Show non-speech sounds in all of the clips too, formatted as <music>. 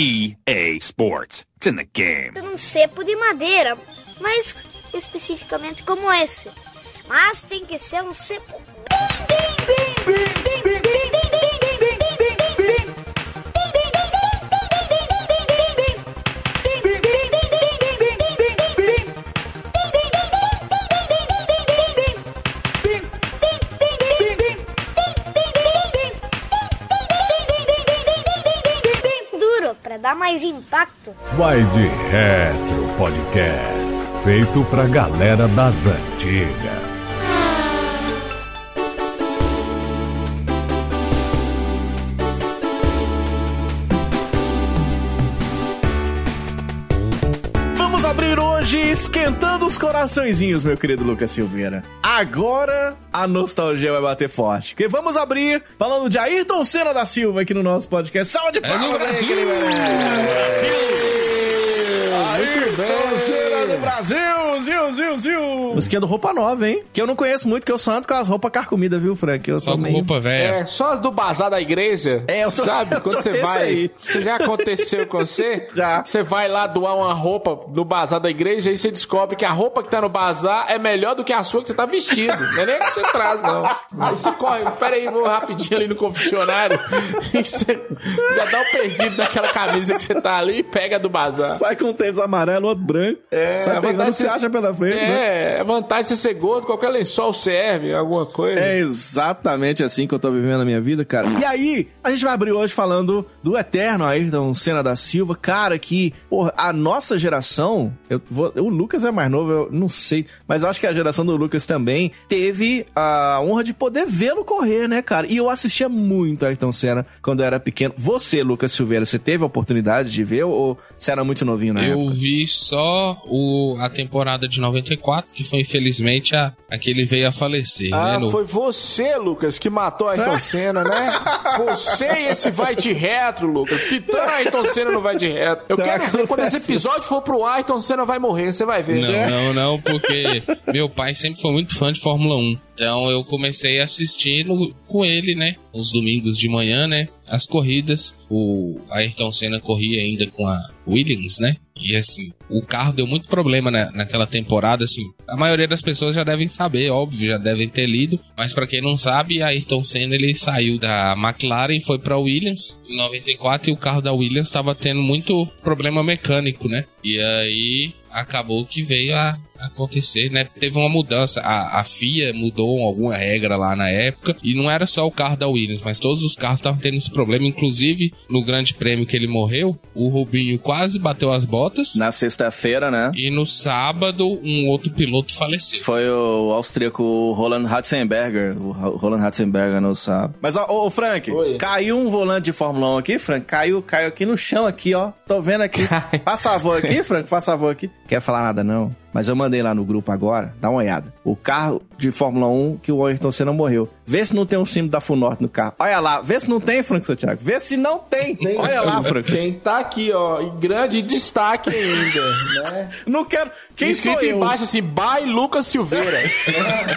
EA Sports. It's in the game. Um cepo de madeira, mas especificamente como esse. Mas tem que ser um cepo bem, bem, bem, bem, bem, bem, dar mais impacto. Vai de Retro Podcast, feito pra galera das antigas. Esquentando os coraçõezinhos, meu querido Lucas Silveira. Agora a nostalgia vai bater forte. Porque vamos abrir falando de Ayrton Senna da Silva aqui no nosso podcast. Salve de palmas! É no Brasil! Brasil! Bem! Senna do Brasil! Musiquinha do Roupa Nova, hein? Que eu não conheço muito, que eu só ando com as roupas carcomidas, viu, Frank? Eu Só meio... roupa velha. É, só as do bazar da igreja. É, eu tô- Sabe, <laughs> eu quando tô você vai. aí. Você já aconteceu com você? <laughs> Já. Você vai lá doar uma roupa no bazar da igreja e você descobre que a roupa que tá no bazar é melhor do que a sua que você tá vestindo. Não é nem a que você traz, não. Aí você corre, pera aí, vou rapidinho ali no confessionário. <laughs> E você já dá o perdido daquela camisa que você tá ali e pega do bazar. Sai com um tênis amarelo, outro branco. É, Sai pegando o vantagem que você é- acha pela frente, né? Vantagem você ser gordo, qualquer lençol serve, alguma coisa. É exatamente assim que eu tô vivendo a minha vida, cara. E aí, a gente vai abrir hoje falando do eterno Ayrton Senna da Silva, cara, que, porra, a nossa geração, eu vou, o Lucas é mais novo, eu não sei, mas eu acho que a geração do Lucas também teve a honra de poder vê-lo correr, né, cara? E eu assistia muito Ayrton Senna quando eu era pequeno. Você, Lucas Silveira, você teve a oportunidade de ver ou você era muito novinho na Eu época? vi só o, a temporada de 94, que foi infelizmente a, a que ele veio a falecer, né? Ah, no- foi você, Lucas, que matou a Ayrton Senna, né? Você e esse vai de retro, Lucas. Citando a Ayrton Senna no vai de retro. Eu Tá quero ver quando esse episódio for pro ar, Ayrton Senna vai morrer, você vai ver. Não, não, não, porque <laughs> meu pai sempre foi muito fã de Fórmula 1. Então eu comecei a assistir com ele, né? Os domingos de manhã, né? As corridas. O Ayrton Senna corria ainda com a Williams, né? E assim, o carro deu muito problema na, naquela temporada, assim. A maioria das pessoas já devem saber, óbvio, já devem ter lido. Mas pra quem não sabe, Ayrton Senna ele saiu da McLaren e foi pra Williams em 94 e o carro da Williams estava tendo muito problema mecânico, né? E aí acabou que veio a acontecer, né? Teve uma mudança, a, a FIA mudou alguma regra lá na época e não era só o carro da Williams, mas todos os carros estavam tendo esse problema, inclusive no grande prêmio que ele morreu, o Rubinho quase bateu as botas Na sexta-feira, né? e no sábado um outro piloto faleceu. Foi o austríaco Roland Ratzenberger. O Roland Ratzenberger não sabe. Mas, ó, ô, Frank, Oi. caiu um volante de Fórmula 1 aqui, Frank? Caiu, caiu aqui no chão, aqui, ó. Tô vendo aqui. <laughs> Faz favor aqui, Frank, faz favor aqui. Quer falar nada, não? Mas eu mandei lá no grupo agora, dá uma olhada. O carro de Fórmula 1 que o Ayrton Senna morreu. Vê se não tem um símbolo da Funorte no carro. Olha lá, vê se não tem, Frank Santiago. Vê se não tem. Olha lá, Frank. Quem tá aqui, ó, em grande destaque ainda, né? <laughs> Não quero. Quem Escrito sou eu? embaixo assim, by Lucas Silveira.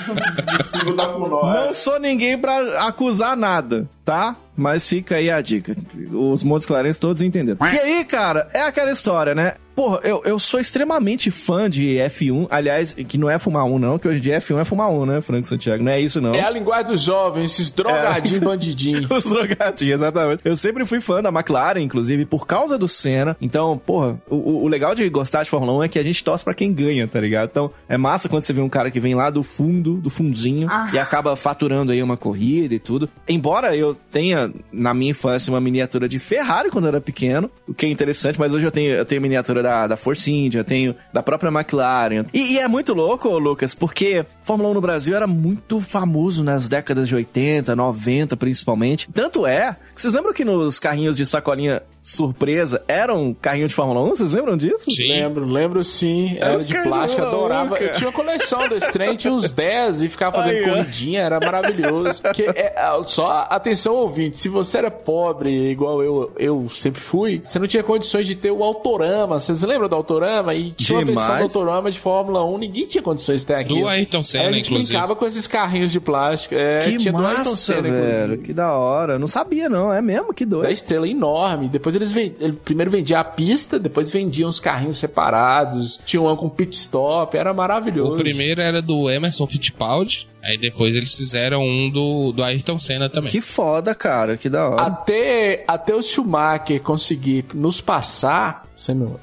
<laughs> Não sou ninguém pra acusar nada, tá? Mas fica aí a dica. Os Montes Clarentes todos entenderam. E aí, cara, é aquela história, né? Porra, eu, eu sou extremamente fã de F1. Aliás, que não é fumar um, não, que hoje em dia F1 é fumar um, né, Franco Santiago? Não é isso, não. É a linguagem dos jovens, esses drogadinhos, bandidinhos. <laughs> Os drogadinhos, exatamente. Eu sempre fui fã da McLaren, inclusive, por causa do Senna. Então, porra, o, o- legal de gostar de Fórmula 1 é que a gente torce pra quem ganha, tá ligado? Então, é massa quando você vê um cara que vem lá do fundo, do fundinho, e acaba faturando aí uma corrida e tudo. Embora eu tenha, na minha infância, uma miniatura de Ferrari quando eu era pequeno, o que é interessante, mas hoje eu tenho, eu tenho miniatura da, da Force India, tenho da própria McLaren. E, e é muito louco, Lucas, porque Fórmula 1 no Brasil era muito famoso nas décadas de 80, 90 principalmente. Tanto é, vocês lembram que nos carrinhos de sacolinha surpresa eram um carrinho de Fórmula 1? Vocês lembram disso? Sim. Lembro, lembro sim. Era de de plástico, um, adorava. Eu tinha uma coleção desse trem, tinha uns 10 e ficava fazendo Aí, ó. corridinha, era maravilhoso. Porque é, é, só atenção ouvinte, se você era pobre, igual eu, eu sempre fui, você não tinha condições de ter o Autorama. Vocês lembram do Autorama? E tinha uma versão do Demais. Autorama de Fórmula 1, ninguém tinha condições de ter aquilo. Do Ayrton Aí Senna, a gente inclusive. brincava com esses carrinhos de plástico. É, Que tinha do Ayrton massa, Senna, velho. inclusive. Que da hora. Não sabia, não. É mesmo? Que Da doido. estrela enorme. Depois depois eles vend... ele primeiro vendia a pista, depois vendiam os carrinhos separados, tinha um com pit stop, era maravilhoso. O primeiro era do Emerson Fittipaldi, aí depois eles fizeram um do, do Ayrton Senna também. Que foda, cara, que da hora. Até, até o Schumacher conseguir nos passar, sendo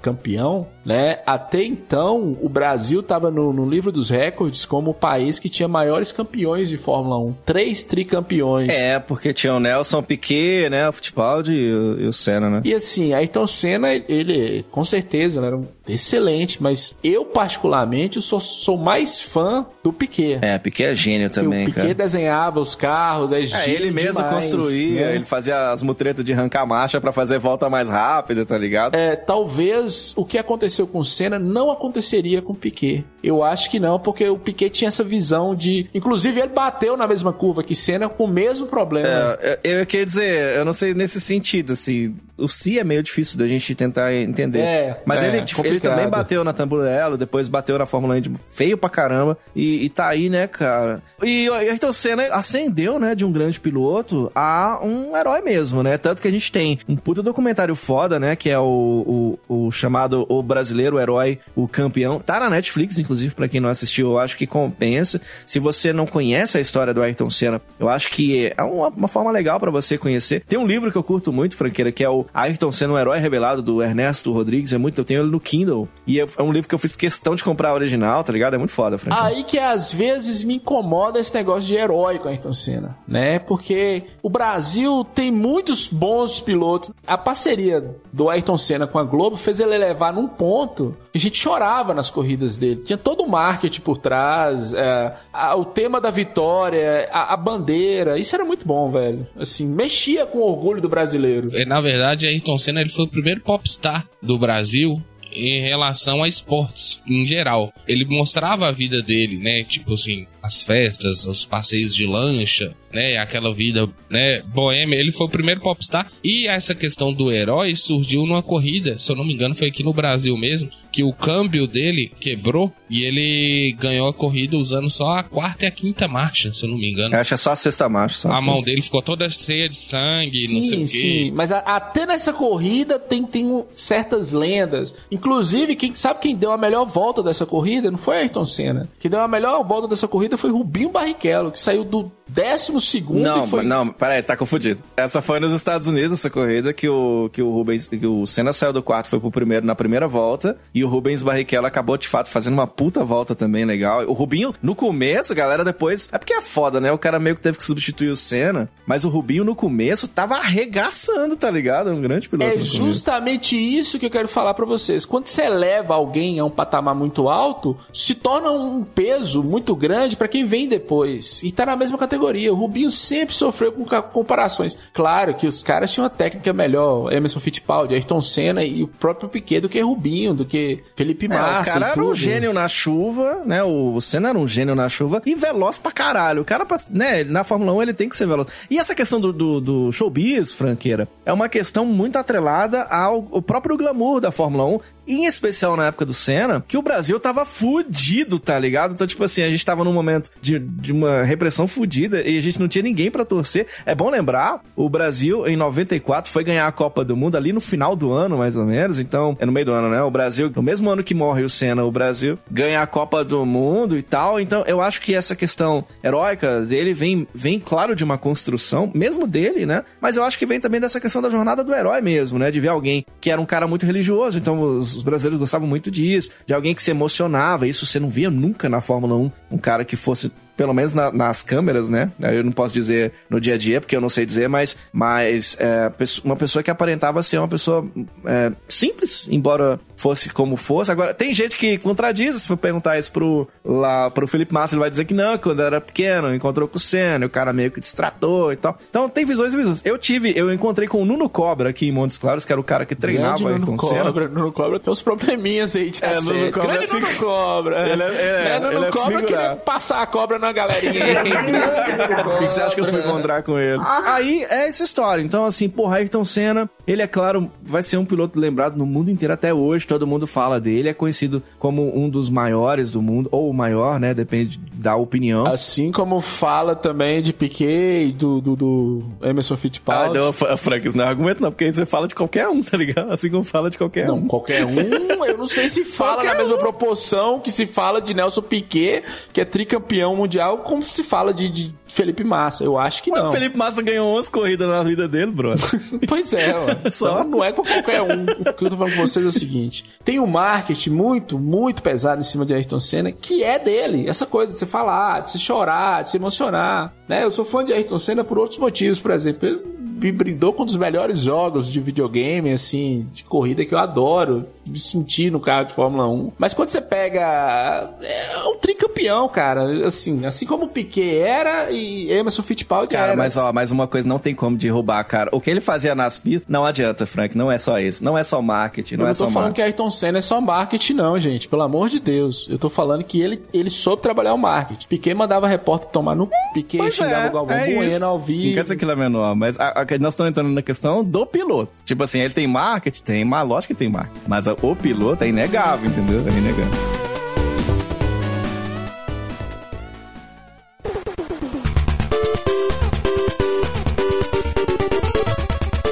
campeão, né? Até então, o Brasil estava no, no, livro dos recordes como o país que tinha maiores campeões de Fórmula 1. Três tricampeões. É, porque tinha o Nelson Piquet, né? O Fittipaldi e o, e o Senna, né? E assim, Ayrton Senna, ele, com certeza, né, era um excelente, mas eu, particularmente, sou, sou mais fã do Piquet. É, Piquet é gênio também, o Piquet cara. desenhava os carros, é, é ele mesmo demais, construía, né? ele fazia as mutretas de arrancar marcha para fazer volta mais rápida, tá ligado? É, talvez o que aconteceu com o Senna não aconteceria com o Piquet. Eu acho que não, porque o Piquet tinha essa visão de. Inclusive, ele bateu na mesma curva que Senna com o mesmo problema. É, eu, eu queria dizer, eu não sei nesse sentido, assim. O si é meio difícil da gente tentar entender. É, Mas é, ele, complicado. Ele também bateu na Tamburello, depois bateu na Fórmula 1 feio pra caramba. E, e tá aí, né, cara? E o Ayrton Senna ascendeu, né, de um grande piloto a um herói mesmo, né? Tanto que a gente tem um puta documentário foda, né? Que é o, o, o chamado O Brasileiro o Herói, o Campeão. Tá na Netflix, inclusive, pra quem não assistiu, eu acho que compensa. Se você não conhece a história do Ayrton Senna, eu acho que é uma, uma forma legal para você conhecer. Tem um livro que eu curto muito, franqueira, que é o Ayrton Senna, um herói revelado, do Ernesto Rodrigues. É muito, eu tenho ele no Kindle. E é, é um livro que eu fiz questão de comprar original, tá ligado? É muito foda, franqueira. Aí que às vezes me incomoda esse negócio de herói com Ayrton Senna, né? Porque o Brasil tem muitos bons pilotos. A parceria do Ayrton Senna com a Globo fez ele levar num ponto que a gente chorava nas corridas dele. Tinha todo o marketing por trás, é, a, o tema da vitória, a, a, bandeira. Isso era muito bom, velho. Assim, mexia com o orgulho do brasileiro. É, Na verdade, Ayrton Senna ele foi o primeiro popstar do Brasil em relação a esportes em geral. Ele mostrava a vida dele, né? Tipo assim, as festas, os passeios de lancha, né? Aquela vida, né? Boêmia. Ele foi o primeiro popstar. E essa questão do herói surgiu numa corrida, se eu não me engano, foi aqui no Brasil mesmo, que o câmbio dele quebrou e ele ganhou a corrida usando só a quarta e a quinta marcha, se eu não me engano. Acho que é só a sexta marcha. Só a a mão sexta. dele ficou toda cheia de sangue, Sim, não sei o quê. sim, mas a- até nessa corrida tem, tem um- certas lendas. Inclusive, quem sabe quem deu a melhor volta dessa corrida não foi Ayrton Senna. Quem deu a melhor volta dessa corrida foi Rubinho Barrichello, que saiu do décimo segundo Não, foi... não, peraí, tá confundido. Essa foi nos Estados Unidos, essa corrida, que o, que o Rubens, que o Senna saiu do quarto, foi pro primeiro na primeira volta, e o Rubens Barrichello acabou, de fato, fazendo uma puta volta também legal. O Rubinho, no começo, galera, depois, é porque é foda, né? O cara meio que teve que substituir o Senna, mas o Rubinho, no começo, tava arregaçando, tá ligado? É um grande piloto. É justamente isso que eu quero falar pra vocês. Quando você eleva alguém a um patamar muito alto, se torna um peso muito grande pra quem vem depois. E tá na mesma categoria. O Rubinho sempre sofreu com comparações. Claro que os caras tinham uma técnica melhor, Emerson Fittipaldi, Ayrton Senna e o próprio Piquet do que Rubinho, do que Felipe É, Massa. o cara era um gênio na chuva, né? O Senna era um gênio na chuva e veloz pra caralho. O cara, né? Na Fórmula 1 ele tem que ser veloz. E essa questão do, do, do showbiz, franqueira, é uma questão muito atrelada ao, ao próprio glamour da Fórmula 1. Em especial na época do Senna, que o Brasil tava fudido, tá ligado? Então, tipo assim, a gente tava num momento de, de uma repressão fudida e a gente não tinha ninguém pra torcer. É bom lembrar, o Brasil, em 94, foi ganhar a Copa do Mundo ali no final do ano, mais ou menos. Então, é no meio do ano, né? O Brasil, no mesmo ano que morre o Senna, o Brasil ganha a Copa do Mundo e tal. Então, eu acho que essa questão heróica dele vem, vem claro, de uma construção, mesmo dele, né? Mas eu acho que vem também dessa questão da jornada do herói mesmo, né? De ver alguém que era um cara muito religioso, então os, os brasileiros gostavam muito disso, de alguém que se emocionava. Isso você não via nunca na Fórmula 1, um cara que fosse pelo menos na- nas câmeras, né? Eu não posso dizer no dia a dia, porque eu não sei dizer, mas, mas é, uma pessoa que aparentava ser uma pessoa é, simples, embora fosse como fosse. Agora, tem gente que contradiz, se for perguntar isso pro, lá, pro Felipe Massa, ele vai dizer que não, quando era pequeno, encontrou com o Senna, e o cara meio que distratou e tal. Então, tem visões e visões. Eu tive, eu encontrei com o Nuno Cobra aqui em Montes Claros, que era o cara que treinava Grande Ayrton Nuno Senna. Cobra, Nuno Cobra tem uns probleminha aí, de É, Nuno acerto. Cobra Grande é Nuno Cobra. <laughs> Ele é- ele é- Nuno ele é Cobra queria passar a cobra na uma galerinha aí. <laughs> O que, que você acha que eu fui encontrar com ele? Aí é essa história. Então, assim, porra, Ayrton Senna, ele é claro, vai ser um piloto lembrado no mundo inteiro até hoje. Todo mundo fala dele. É conhecido como um dos maiores do mundo, ou o maior, né? Depende da opinião. Assim como fala também de Piquet e do, do, do Emerson Ah, Fittipaldi. não, Fra- Frank, isso não é argumento, não, porque aí você fala de qualquer um, tá ligado? Assim como fala de qualquer Não, um. qualquer um, eu não sei se fala Qualquer na mesma um. proporção que se fala de Nelson Piquet, que é tricampeão mundial, como se fala de, de Felipe Massa. Eu acho que Mas não. O Felipe Massa ganhou 11 corridas na vida dele, brother. <laughs> Pois é, mano. <laughs> Só. Então, não é com qualquer um. O que eu tô falando com vocês é o seguinte: tem um marketing muito, muito pesado em cima de Ayrton Senna, que é dele. Essa coisa de você falar, de você chorar, de se emocionar. Né? Eu sou fã de Ayrton Senna por outros motivos, por exemplo. Ele me brindou com um dos melhores jogos de videogame, assim, de corrida que eu adoro. Me sentir no carro de Fórmula 1. Mas quando você pega. É um tricampeão, cara. Assim, assim como o Piquet era e Emerson Fittipaldi Cara, era. mas ó, mais uma coisa não tem como derrubar, cara. O que ele fazia nas pistas, não adianta, Frank. Não é só isso. Não é só marketing, não eu é não só tô falando marketing. que Ayrton Senna é só marketing, não, gente. Pelo amor de Deus. Eu tô falando que ele, ele soube trabalhar o marketing. Piquet mandava repórter tomar no Piquet, Pois xingava o Galvão é Bueno ao Não vivo. quer dizer que ele é menor, mas a- a- nós estamos entrando na questão do piloto. Tipo assim, ele tem marketing? Tem, lógico que tem marketing. Mas o piloto é inegável, entendeu? É inegável.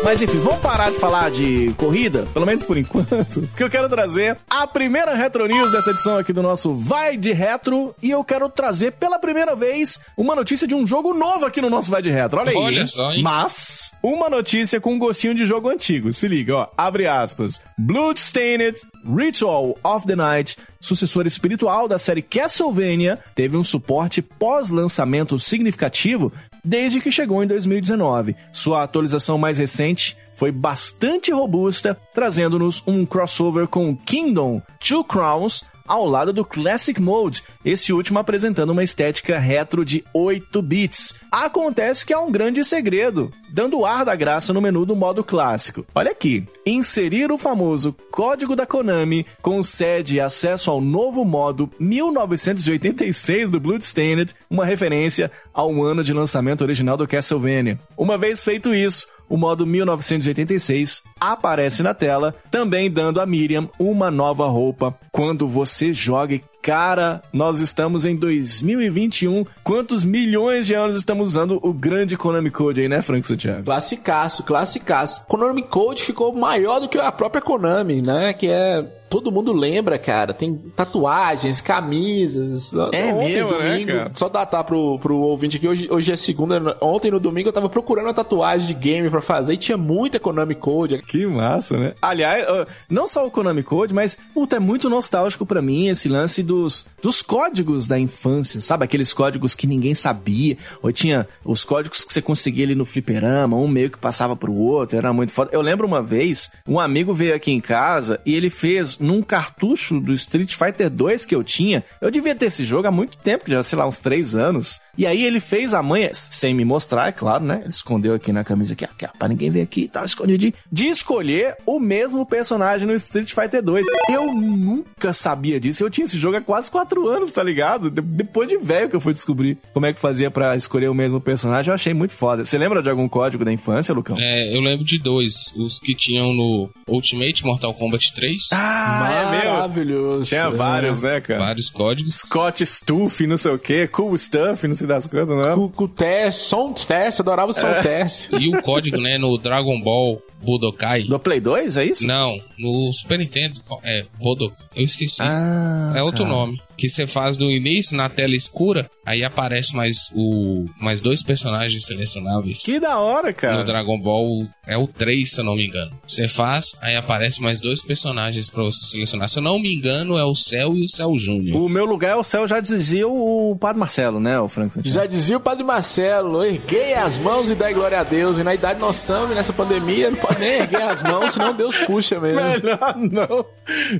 Mas enfim, vamos parar de falar de corrida, pelo menos por enquanto, <laughs> que eu quero trazer a primeira Retro News dessa edição aqui do nosso Vai de Retro, e eu quero trazer pela primeira vez uma notícia de um jogo novo aqui no nosso Vai de Retro. Olha aí. Olha hein? só, hein? Mas, uma notícia com um gostinho de jogo antigo. Se liga, ó. Abre aspas. Bloodstained Ritual of the Night, sucessor espiritual da série Castlevania, teve um suporte pós-lançamento significativo desde que chegou em 2019. Sua atualização mais recente foi bastante robusta, trazendo-nos um crossover com Kingdom Two Crowns ao lado do Classic Mode, esse último apresentando uma estética retro de 8 bits. Acontece que há um grande segredo, dando ar da graça no menu do modo clássico. Olha aqui, inserir o famoso código da Konami concede acesso ao novo modo 1986 do Bloodstained, uma referência ao ano de lançamento original do Castlevania. Uma vez feito isso, o modo 1986 aparece na tela, também dando a Miriam uma nova roupa quando você joga. Cara, nós estamos em 2021. Quantos milhões de anos estamos usando o grande Konami Code aí, né, Frank Santiago? Classicaço, classicaço. Konami Code ficou maior do que a própria Konami, né? Que é. Todo mundo lembra, cara. Tem tatuagens, camisas. É mesmo, né, domingo, cara? Só datar pro, pro ouvinte aqui. Hoje, hoje é segunda. Ontem no domingo eu tava procurando uma tatuagem de game pra fazer e tinha muita Konami Code. Que massa, né? Aliás, não só o Konami Code, mas, puta, é muito nostálgico pra mim esse lance dos, dos códigos da infância, sabe? Aqueles códigos que ninguém sabia. Ou tinha os códigos que você conseguia ali no fliperama, um meio que passava pro outro, era muito foda. Eu lembro uma vez, um amigo veio aqui em casa e ele fez num cartucho do Street Fighter 2 que eu tinha. Eu devia ter esse jogo há muito tempo, já, sei lá, uns três anos. E aí ele fez a manha, sem me mostrar, é claro, né? Ele escondeu aqui na camisa aqui, aqui pra ninguém ver aqui e tal, escondidinho. De escolher o mesmo personagem no Street Fighter 2. Eu nunca sabia disso. Eu tinha esse jogo há quase quatro anos, tá ligado? De- depois de velho que eu fui descobrir como é que fazia pra escolher o mesmo personagem, eu achei muito foda. Você lembra de algum código da infância, Lucão? É, eu lembro de dois. Os que tinham no Ultimate Mortal Kombat 3. Ah, é meu. Maravilhoso. Tinha É. vários, né, cara? Vários códigos. Scott Stuff, não sei o que, Cool Stuff, não sei das coisas, não é? Com, com o teste, som teste, adorava o som É. teste. E o código, né, no Dragon Ball Budokai. Do Play 2, é isso? Não, no Super Nintendo. É, Budokai. Eu esqueci. Ah, é outro cara. nome. Que você faz no início, na tela escura, aí aparece mais o mais dois personagens selecionáveis. Que da hora, No cara. Dragon Ball é o 3, se eu não me engano. Você faz, aí aparece mais dois personagens pra você selecionar. Se eu não me engano, é o Cell e o Cell Júnior. O meu lugar é o céu, já dizia o Padre Marcelo, né, o Frank Santiago? Já dizia o Padre Marcelo, erguei as mãos e dai glória a Deus. E na idade nós estamos, nessa pandemia, não nem erguer as mãos, senão Deus puxa mesmo. Melhor não.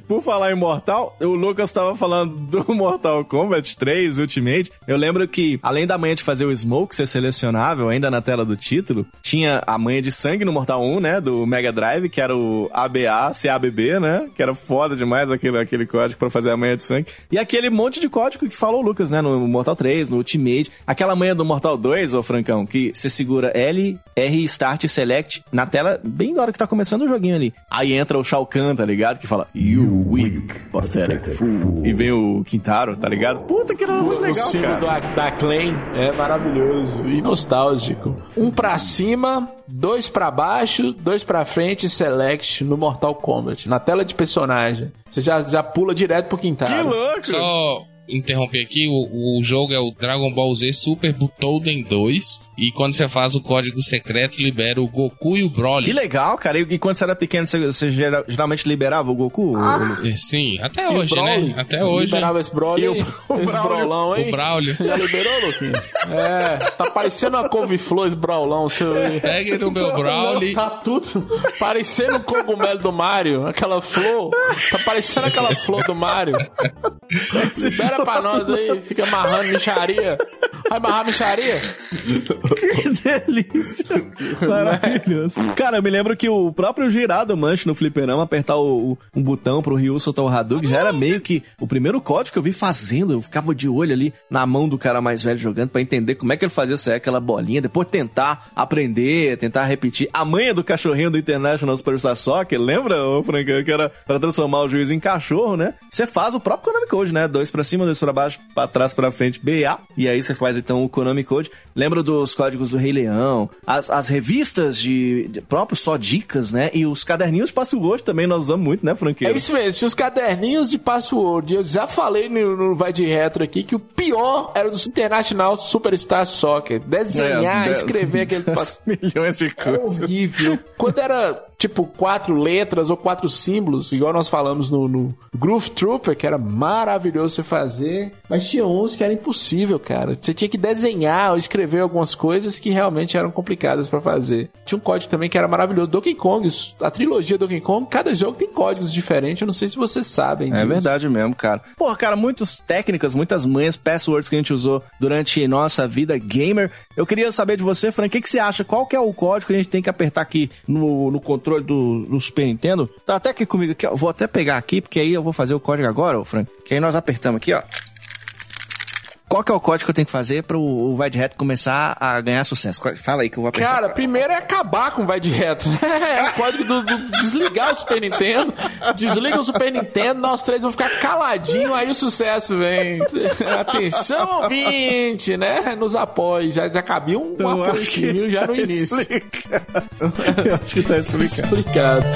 Por falar em Mortal, o Lucas tava falando do Mortal Kombat 3 Ultimate, eu lembro que, além da manha de fazer o Smoke ser selecionável, ainda na tela do título, tinha a manha de sangue no Mortal 1, né? Do Mega Drive, que era o ABA, CABB, né? Que era foda demais aquele, aquele código pra fazer a manha de sangue. E aquele monte de código que falou o Lucas, né? No Mortal 3, no Ultimate. Aquela manha do Mortal 2, ô Francão, que você segura L, R, Start, Select na tela, bem na hora que tá começando o joguinho ali. Aí entra o Shao Kahn, tá ligado? Que fala, You weak, pathetic fool. E vem o Quintaro, tá ligado? Puta que era muito o legal, símbolo cara. da, da Clan é maravilhoso e nostálgico. Um pra cima, dois pra baixo, dois pra frente, select no Mortal Kombat. Na tela de personagem. Você já, já pula direto pro Quintaro. Que louco! Só interromper aqui, o, o jogo é o Dragon Ball Z Super Butoden 2. E quando você faz o código secreto, libera o Goku e o Broly. Que legal, cara. E, quando você era pequeno, você, você gera- geralmente liberava o Goku? O- É, Sim, até E hoje, Broly? né? Até hoje. Liberava esse Broly. E o- o esse. Braulão, hein? O Braulio. Você já liberou, Luquinho? É, tá parecendo uma couve-flor esse Braulão seu. Pega no meu Broly. Tá tudo parecendo o cogumelo do Mario, aquela flor. Tá parecendo aquela flor do Mario. Libera pra nós aí, fica amarrando micharia. Vai amarrar micharia? Que delícia! Maravilhoso. Cara, eu me lembro que o próprio girado manche no fliperama, apertar o, o- um botão pro Ryu soltar o Hadouken, já era meio que o primeiro código que eu vi fazendo. Eu ficava de olho ali na mão do cara mais velho jogando pra entender como é que ele fazia sair aquela bolinha, depois tentar aprender, tentar repetir. A manha do cachorrinho do International Superstar Soccer, lembra, ô Frank, que era pra transformar o juiz em cachorro, né? Você faz o próprio Konami Code, né? Dois pra cima, dois pra baixo, pra trás, pra frente, BA. E aí você faz então o Konami Code. Lembra dos códigos do Rei Leão, as, as revistas de, de próprio só dicas, né? E os caderninhos de password também nós usamos muito, né, É Franqueiro? isso mesmo, os caderninhos de password. Eu já falei no, no Vai de Retro aqui que o pior era do International Superstar Soccer. Desenhar, É, escrever aquele <laughs> passo. milhões de Era coisas. horrível. Quando era, tipo, quatro letras ou quatro símbolos, igual nós falamos no, no Groove Trooper, que era maravilhoso você fazer, mas tinha uns que era impossível, cara. Você tinha que desenhar ou escrever algumas coisas que realmente eram complicadas pra fazer. Tinha um código também que era maravilhoso. Donkey Kong, a trilogia Donkey Kong, cada jogo tem códigos diferentes. Eu não sei se vocês sabem É disso. verdade mesmo, cara. Porra, cara, muitas técnicas, muitas manhas, passwords que a gente usou durante nossa vida gamer. Eu queria saber de você, Frank, o que, que você acha? Qual que é o código que a gente tem que apertar aqui no, no controle do, do Super Nintendo? Tá até aqui comigo aqui, ó. Vou até pegar aqui, porque aí eu vou fazer o código agora, Frank. Que aí nós apertamos aqui, ó. Qual que é o código que eu tenho que fazer pro o Vai de Reto começar a ganhar sucesso? Fala aí que eu vou apertar. Cara, primeiro é acabar com o vai de reto. né? <laughs> É o código do, do desligar o Super Nintendo. Desliga o Super Nintendo, nós três vamos ficar caladinho, aí o sucesso vem. Atenção, ouvinte, né? Nos apoie. Já, já cabia um, um Eu apoio que viu? Já no tá início. explicado. eu acho que tá explicado. Explicado.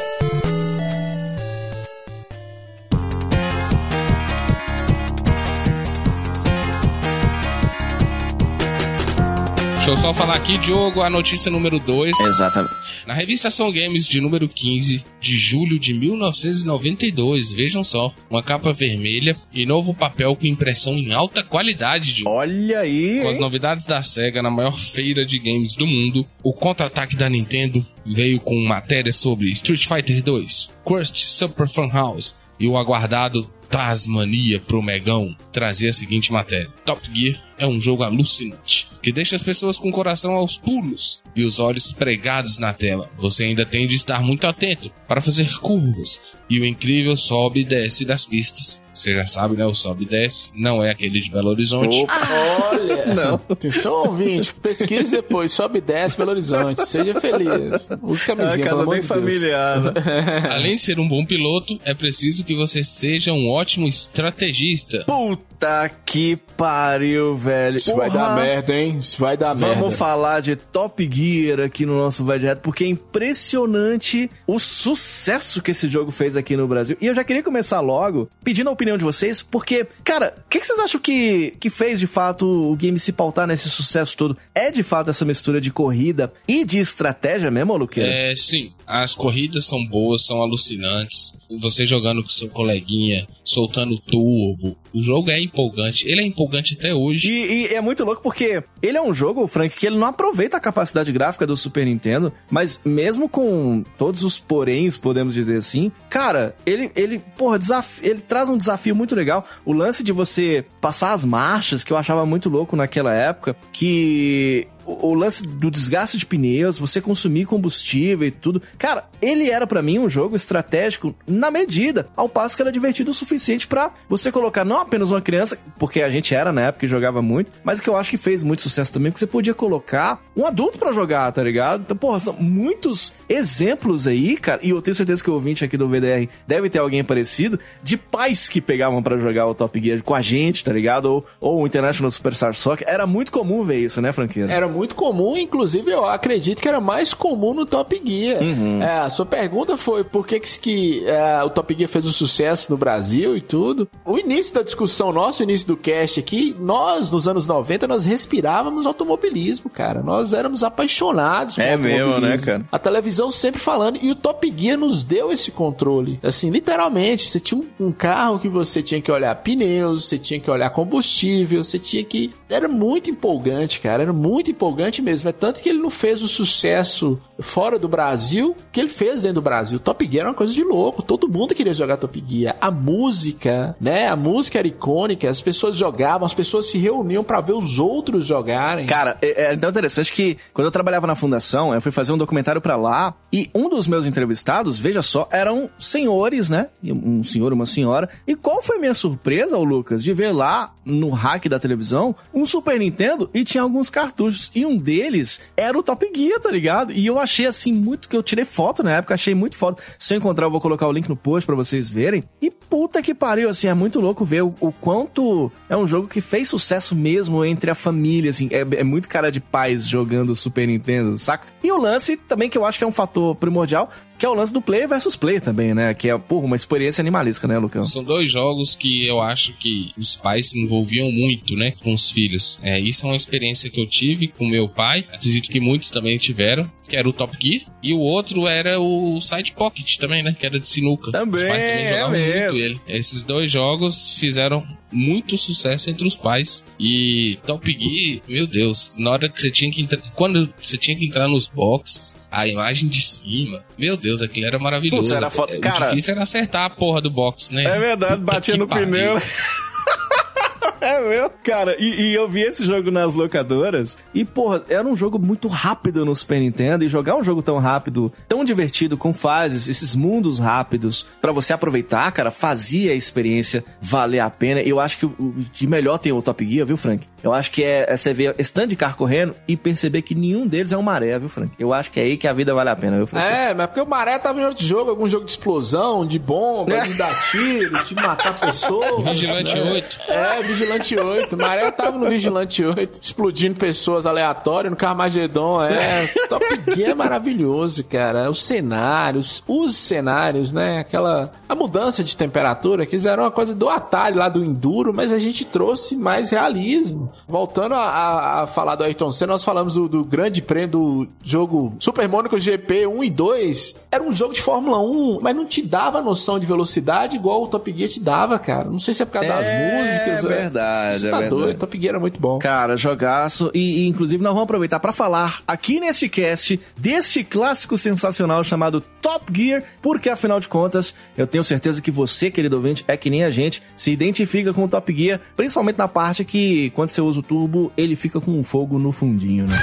Deixa eu só falar aqui, Diogo, a notícia número 2. Exatamente. Na revista Ação Games de número 15 de julho de 1992, vejam só, uma capa vermelha e novo papel com impressão em alta qualidade de Olha aí. com as novidades da SEGA na maior feira de games do mundo, o contra-ataque da Nintendo veio com matérias sobre Street Fighter 2, Crust Super Fun House e o aguardado Tasmania pro Megão trazia a seguinte matéria: Top Gear é um jogo alucinante que deixa as pessoas com o coração aos pulos e os olhos pregados na tela. Você ainda tem de estar muito atento para fazer curvas e o incrível sobe e desce das pistas. Você já sabe, né? O sobe e desce não é aquele de Belo Horizonte. Olha. <laughs> Não. Atenção, ouvinte. Pesquise depois. Sobe e desce Belo Horizonte. Seja feliz. Use É uma camisinha, casa bem de familiar. né? <laughs> Além de ser um bom piloto, é preciso que você seja um ótimo estrategista. Puta que pariu, velho. Isso vai Porra. dar merda, hein? Isso vai dar merda. Vamos falar de Top Gear aqui no nosso Vai Direto, porque é impressionante o sucesso que esse jogo fez aqui no Brasil. E eu já queria começar logo pedindo a opinião de vocês, porque, cara, o que, que vocês acham que, que fez de fato o game se pautar nesse sucesso todo? É de fato essa mistura de corrida e de estratégia mesmo, Luqueira? É, sim, as corridas são boas, são alucinantes. Você jogando com seu coleguinha, soltando turbo. O jogo é empolgante. Ele é empolgante até hoje. E, e é muito louco porque ele é um jogo, Frank, que ele não aproveita a capacidade gráfica do Super Nintendo, mas mesmo com todos os poréns, podemos dizer assim, cara, ele, ele, porra, desafio, ele traz um desafio muito legal. O lance de você passar as marchas, que eu achava muito louco naquela época, que o lance do desgaste de pneus, você consumir combustível e tudo. Cara, ele era para mim um jogo estratégico na medida, ao passo que era divertido o suficiente para você colocar não apenas uma criança, porque a gente era na época e jogava muito, mas que eu acho que fez muito sucesso também, que você podia colocar um adulto para jogar, tá ligado? Então, porra, são muitos exemplos aí, cara, e eu tenho certeza que o ouvinte aqui do VDR deve ter alguém parecido, de pais que pegavam para jogar o Top Gear com a gente, tá ligado? Ou, ou o International Superstar Soccer. Era muito comum ver isso, né, Franqueiro? Era muito comum, inclusive eu acredito que era mais comum no Top Gear. Uhum. É, sua pergunta foi por que, que, que é, o Top Gear fez um sucesso no Brasil e tudo. O início da discussão nossa, o início do cast aqui, nós, nos anos 90, nós respirávamos automobilismo, cara. Nós éramos apaixonados por É mesmo, automobilismo. né, cara? A televisão sempre falando, e o Top Gear nos deu esse controle. Assim, literalmente, você tinha um, um carro que você tinha que olhar pneus, você tinha que olhar combustível, você tinha que. Era muito empolgante, cara. Era muito empolgante mesmo. É tanto que ele não fez o sucesso fora do Brasil que ele fez dentro do Brasil. Top Gear era uma coisa de louco. Todo mundo queria jogar Top Gear. A música, né? A música era icônica. As pessoas jogavam, as pessoas se reuniam pra ver os outros jogarem. Cara, é, é tão interessante que quando eu trabalhava na fundação, eu fui fazer um documentário pra lá e um dos meus entrevistados, veja só, eram senhores, né? Um senhor uma senhora. E qual foi minha surpresa, ô Lucas, de ver lá no hack da televisão um Super Nintendo e tinha alguns cartuchos. E um deles era o Top Gear, tá ligado? E eu achei assim muito que eu tirei foto na época, achei muito foda. Se eu encontrar, eu vou colocar o link no post pra vocês verem. E puta que pariu, assim, é muito louco ver o, o quanto é um jogo que fez sucesso mesmo entre a família, assim. É, é muito cara de pais jogando Super Nintendo, saca? E o lance também que eu acho que é um fator primordial, que é o lance do player versus player também, né? Que é, porra, uma experiência animalística, né, Lucão? São dois jogos que eu acho que os pais se envolviam muito, né, com os filhos. É, isso é uma experiência que eu tive com meu pai, acredito que muitos também tiveram, que era o Top Gear, e o outro era o Side Pocket também, né, que era de sinuca. Também, os pais também é jogavam mesmo. muito ele. Esses dois jogos fizeram muito sucesso entre os pais. E Top Gear, meu Deus, na hora que você tinha que entrar, quando você tinha que entrar nos boxes, a imagem de cima, meu Deus, aquilo era maravilhoso. Putz, era foda. É, Cara- o difícil era acertar a porra do box, né? É verdade, Puta batia no pariu. pneu. <laughs> É meu? Cara, e, e eu vi esse jogo nas locadoras e, porra, era um jogo muito rápido no Super Nintendo e jogar um jogo tão rápido, tão divertido, com fases, esses mundos rápidos, pra você aproveitar, cara, fazia a experiência valer a pena. Eu acho que o o de melhor tem o Top Gear, viu, Frank? Eu acho que é, é você ver esse tanto de carro correndo e perceber que nenhum deles é um maré, viu, Frank? Eu acho que é aí que a vida vale a pena, viu, Frank? É, mas porque o Maré tava em outro jogo, algum jogo de explosão, de bomba, de dar tiro, de matar pessoas. <laughs> Vigilante né? 8. É, Vigilante 8. Maré tava no Vigilante 8, explodindo pessoas aleatórias no Carmagedon. É, Top Gear é maravilhoso, cara. Os cenários, os cenários, né? Aquela. A mudança de temperatura, que fizeram uma coisa do Atari lá do Enduro, mas a gente trouxe mais realismo. Voltando a, a- falar do Ayrton Senna, nós falamos do, do grande prêmio do jogo Super Monaco GP 1 e 2. Era um jogo de Fórmula 1, mas não te dava noção de velocidade igual o Top Gear te dava, cara. Não sei se é por causa das É músicas. né? verdade, é tá verdade. doido, Top Gear era muito bom. Cara, jogaço. E, e, inclusive nós vamos aproveitar pra falar aqui neste cast deste clássico sensacional chamado Top Gear, porque afinal de contas, eu tenho certeza que você, querido ouvinte, é que nem a gente, se identifica com o Top Gear, principalmente na parte que quando você usa o turbo, ele fica com um fogo no fundinho, né?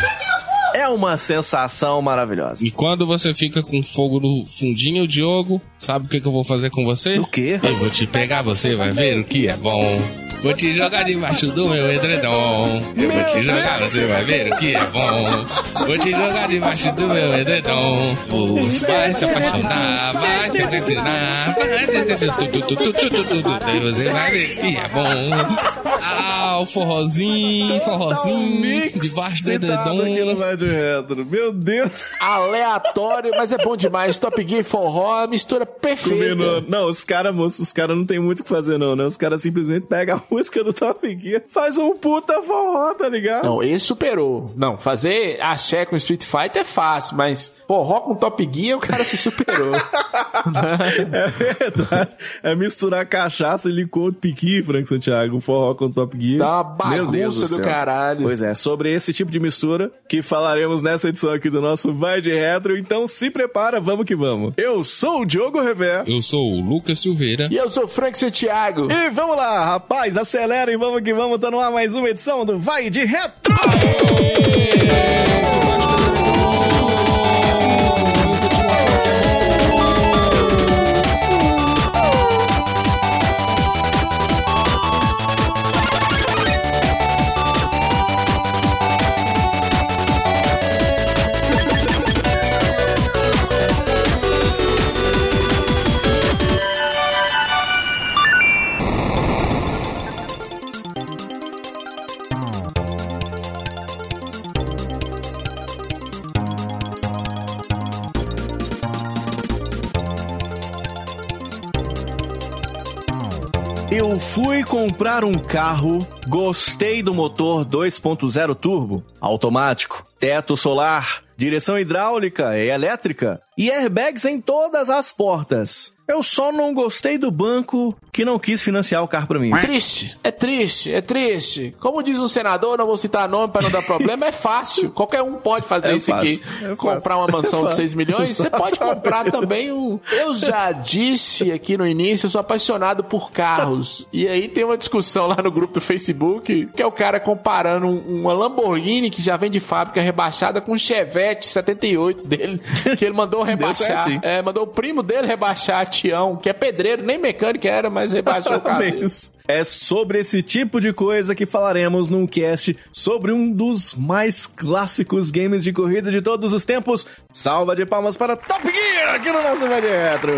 É uma sensação maravilhosa. E quando você fica com fogo no fundinho, Diogo, sabe o que, que eu vou fazer com você? O quê? Eu vou te pegar, você vai ver o que é bom. Vou te jogar debaixo do meu edredom. Eu vou te jogar, você vai ver o que é bom. Vou te jogar debaixo do meu edredom. Você vai se apaixonar, vai se apaixonar. Vai se. Daí você vai ver o que é bom. Ah, o forrozinho, forrozinho. Debaixo do Sentado aqui no edredom. Rádio Retro. Meu Deus. Aleatório, mas é bom demais. Top Gear e forró, mistura perfeita. Combinou. Não, os caras, moço, os caras não tem muito o que fazer, não, né? Os caras simplesmente pegam a <laughs> música do Top Gear, faz um puta forró, tá ligado? Não, esse superou. Não, fazer axé com Street Fighter é fácil, mas forró com Top Gear o cara se superou. <laughs> É verdade. É misturar cachaça, licor, piqui, Frank Santiago, forró com Top Gear. uma Meu Deus bagunça do, céu. caralho. Pois é, sobre esse tipo de mistura que falaremos nessa edição aqui do nosso Vai de Retro. Então se prepara, vamos que vamos. Eu sou o Diogo Revé. Eu sou o Lucas Silveira. E eu sou o Frank Santiago. E vamos lá, rapaz, acelera e vamos que vamos, tá no ar mais uma edição do Vai de Retro! Eu fui comprar um carro, gostei do motor 2.0 turbo, automático, teto solar, direção hidráulica e elétrica e airbags em todas as portas. Eu só não gostei do banco que não quis financiar o carro pra mim. Triste, é triste, é triste. Como diz um senador, não vou citar nome pra não dar problema, é fácil. <laughs> Qualquer um pode fazer É isso aqui. fácil, é comprar uma mansão É de fácil. 6 milhões, você pode comprar também um. Eu já disse aqui no início, eu sou apaixonado por carros. E aí tem uma discussão lá no grupo do Facebook, que é o cara comparando um- uma Lamborghini que já vem de fábrica rebaixada com um Chevette 78 dele, que ele mandou rebaixar. certinho. É, mandou o primo dele rebaixar, Tião, que é pedreiro, nem mecânico era, mas rebaixou o. É sobre esse tipo de coisa que falaremos num cast sobre um dos mais clássicos games de corrida de todos os tempos. Salva de palmas para Top Gear aqui no nosso Retro.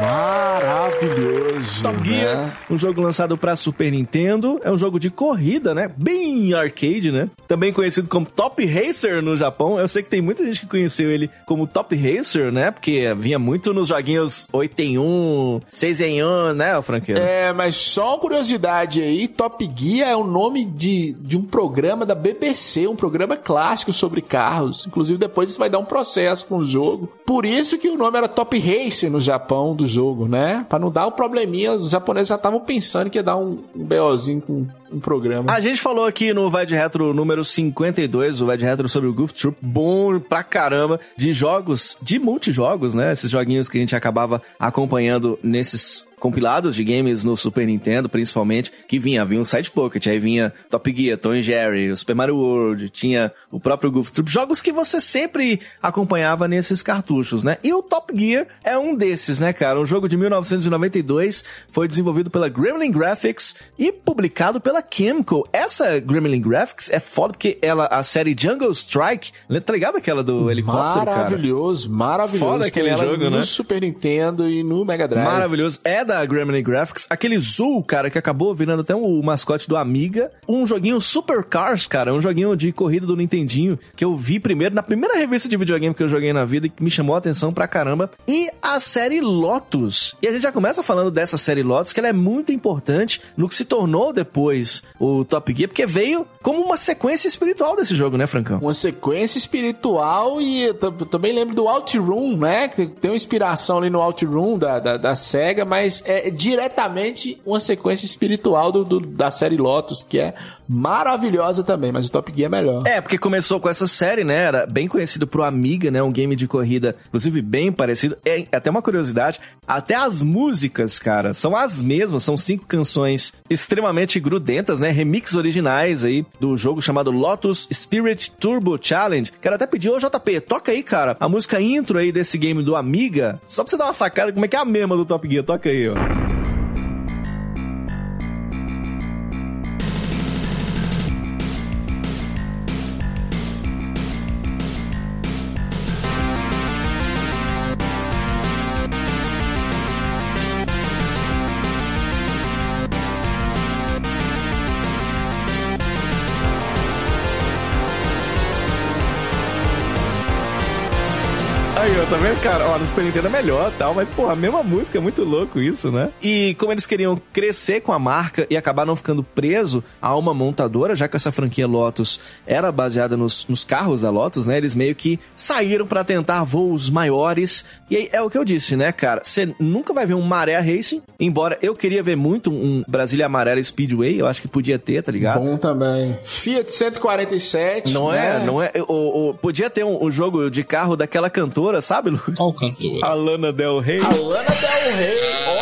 Maravilhoso. Top né? Gear, um jogo lançado para Super Nintendo, é um jogo de corrida, né? Bem arcade, né? Também conhecido como Top Racer no Japão. Eu sei que tem muita gente que conheceu ele como Top Racer, né? Porque vinha muito nos joguinhos 8 em 1, 6 em 1, né, Franqueiro? É, mas só uma curiosidade aí, Top Gear é o nome de, de um programa da BBC, um programa clássico sobre carros. Inclusive, depois isso vai dar um processo com o jogo. Por isso que o nome era Top Racer no Japão do jogo, né? Pra não dar o probleminha, os japoneses já estavam pensando que ia dar um, um BOzinho com um programa. A gente falou aqui no Vai de Retro número 52, o Vai de Retro sobre o Goof Troop, bom pra caramba, de jogos, de multijogos, né? Esses joguinhos que a gente acabava acompanhando nesses compilados de games no Super Nintendo, principalmente, que vinha, vinha o Side Pocket, aí vinha Top Gear, Tom Jerry, o Super Mario World, tinha o próprio Goof Troop, jogos que você sempre acompanhava nesses cartuchos, né? E o Top Gear é um desses, né, cara? Um jogo de 1992, foi desenvolvido pela Gremlin Graphics e publicado pela Camco. Essa Gremlin Graphics é foda porque ela, a série Jungle Strike, tá ligado aquela do helicóptero, cara? Maravilhoso, maravilhoso. Foda aquele jogo, no né? Super Nintendo e no Mega Drive. Maravilhoso. É da Gremlin Graphics. Aquele Zul, cara, que acabou virando até o mascote do Amiga. Um joguinho Super Cars, cara. Um joguinho de corrida do Nintendinho. Que eu vi primeiro, na primeira revista de videogame que eu joguei na vida. E que me chamou a atenção pra caramba. E a série Lotus. E a gente já começa falando dessa série Lotus, que ela é muito importante no que se tornou depois o Top Gear. Porque veio como uma sequência espiritual desse jogo, né, Francão? Uma sequência espiritual e também lembro do OutRoom, né? Que tem uma inspiração ali no OutRoom da, da, da SEGA, mas é diretamente uma sequência espiritual do, do- da série Lotus, que é maravilhosa também, mas o Top Gear é melhor. É, porque começou com essa série, né? Era bem conhecido pro Amiga, né? Um game de corrida, inclusive bem parecido. É até uma curiosidade, até as músicas, cara, são as mesmas, são cinco canções extremamente grudentas, né? Remix originais aí do jogo chamado Lotus Spirit Turbo Challenge. Quero até pedir, ô JP, toca aí, cara, a música intro aí desse game do Amiga, só pra você dar uma sacada como é que é a mesma do Top Gear. Toca aí, ó. Tá vendo, cara? Ó, no Super Nintendo é melhor tal, mas, porra, a mesma música, é muito louco isso, né? E como eles queriam crescer com a marca e acabar não ficando preso a uma montadora, já que essa franquia Lotus era baseada nos, nos carros da Lotus, né? Eles meio que saíram pra tentar voos maiores. E aí é o que eu disse, né, cara? Você nunca vai ver um Maré Racing, embora eu queria ver muito um Brasília Amarela Speedway, eu acho que podia ter, tá ligado? Bom também. Fiat 147. Não né? é, não é. O, o- podia ter um, um jogo de carro daquela cantora, sabe, Lucas? Qual cantor? A Lana Del Rey. A Lana Del Rey,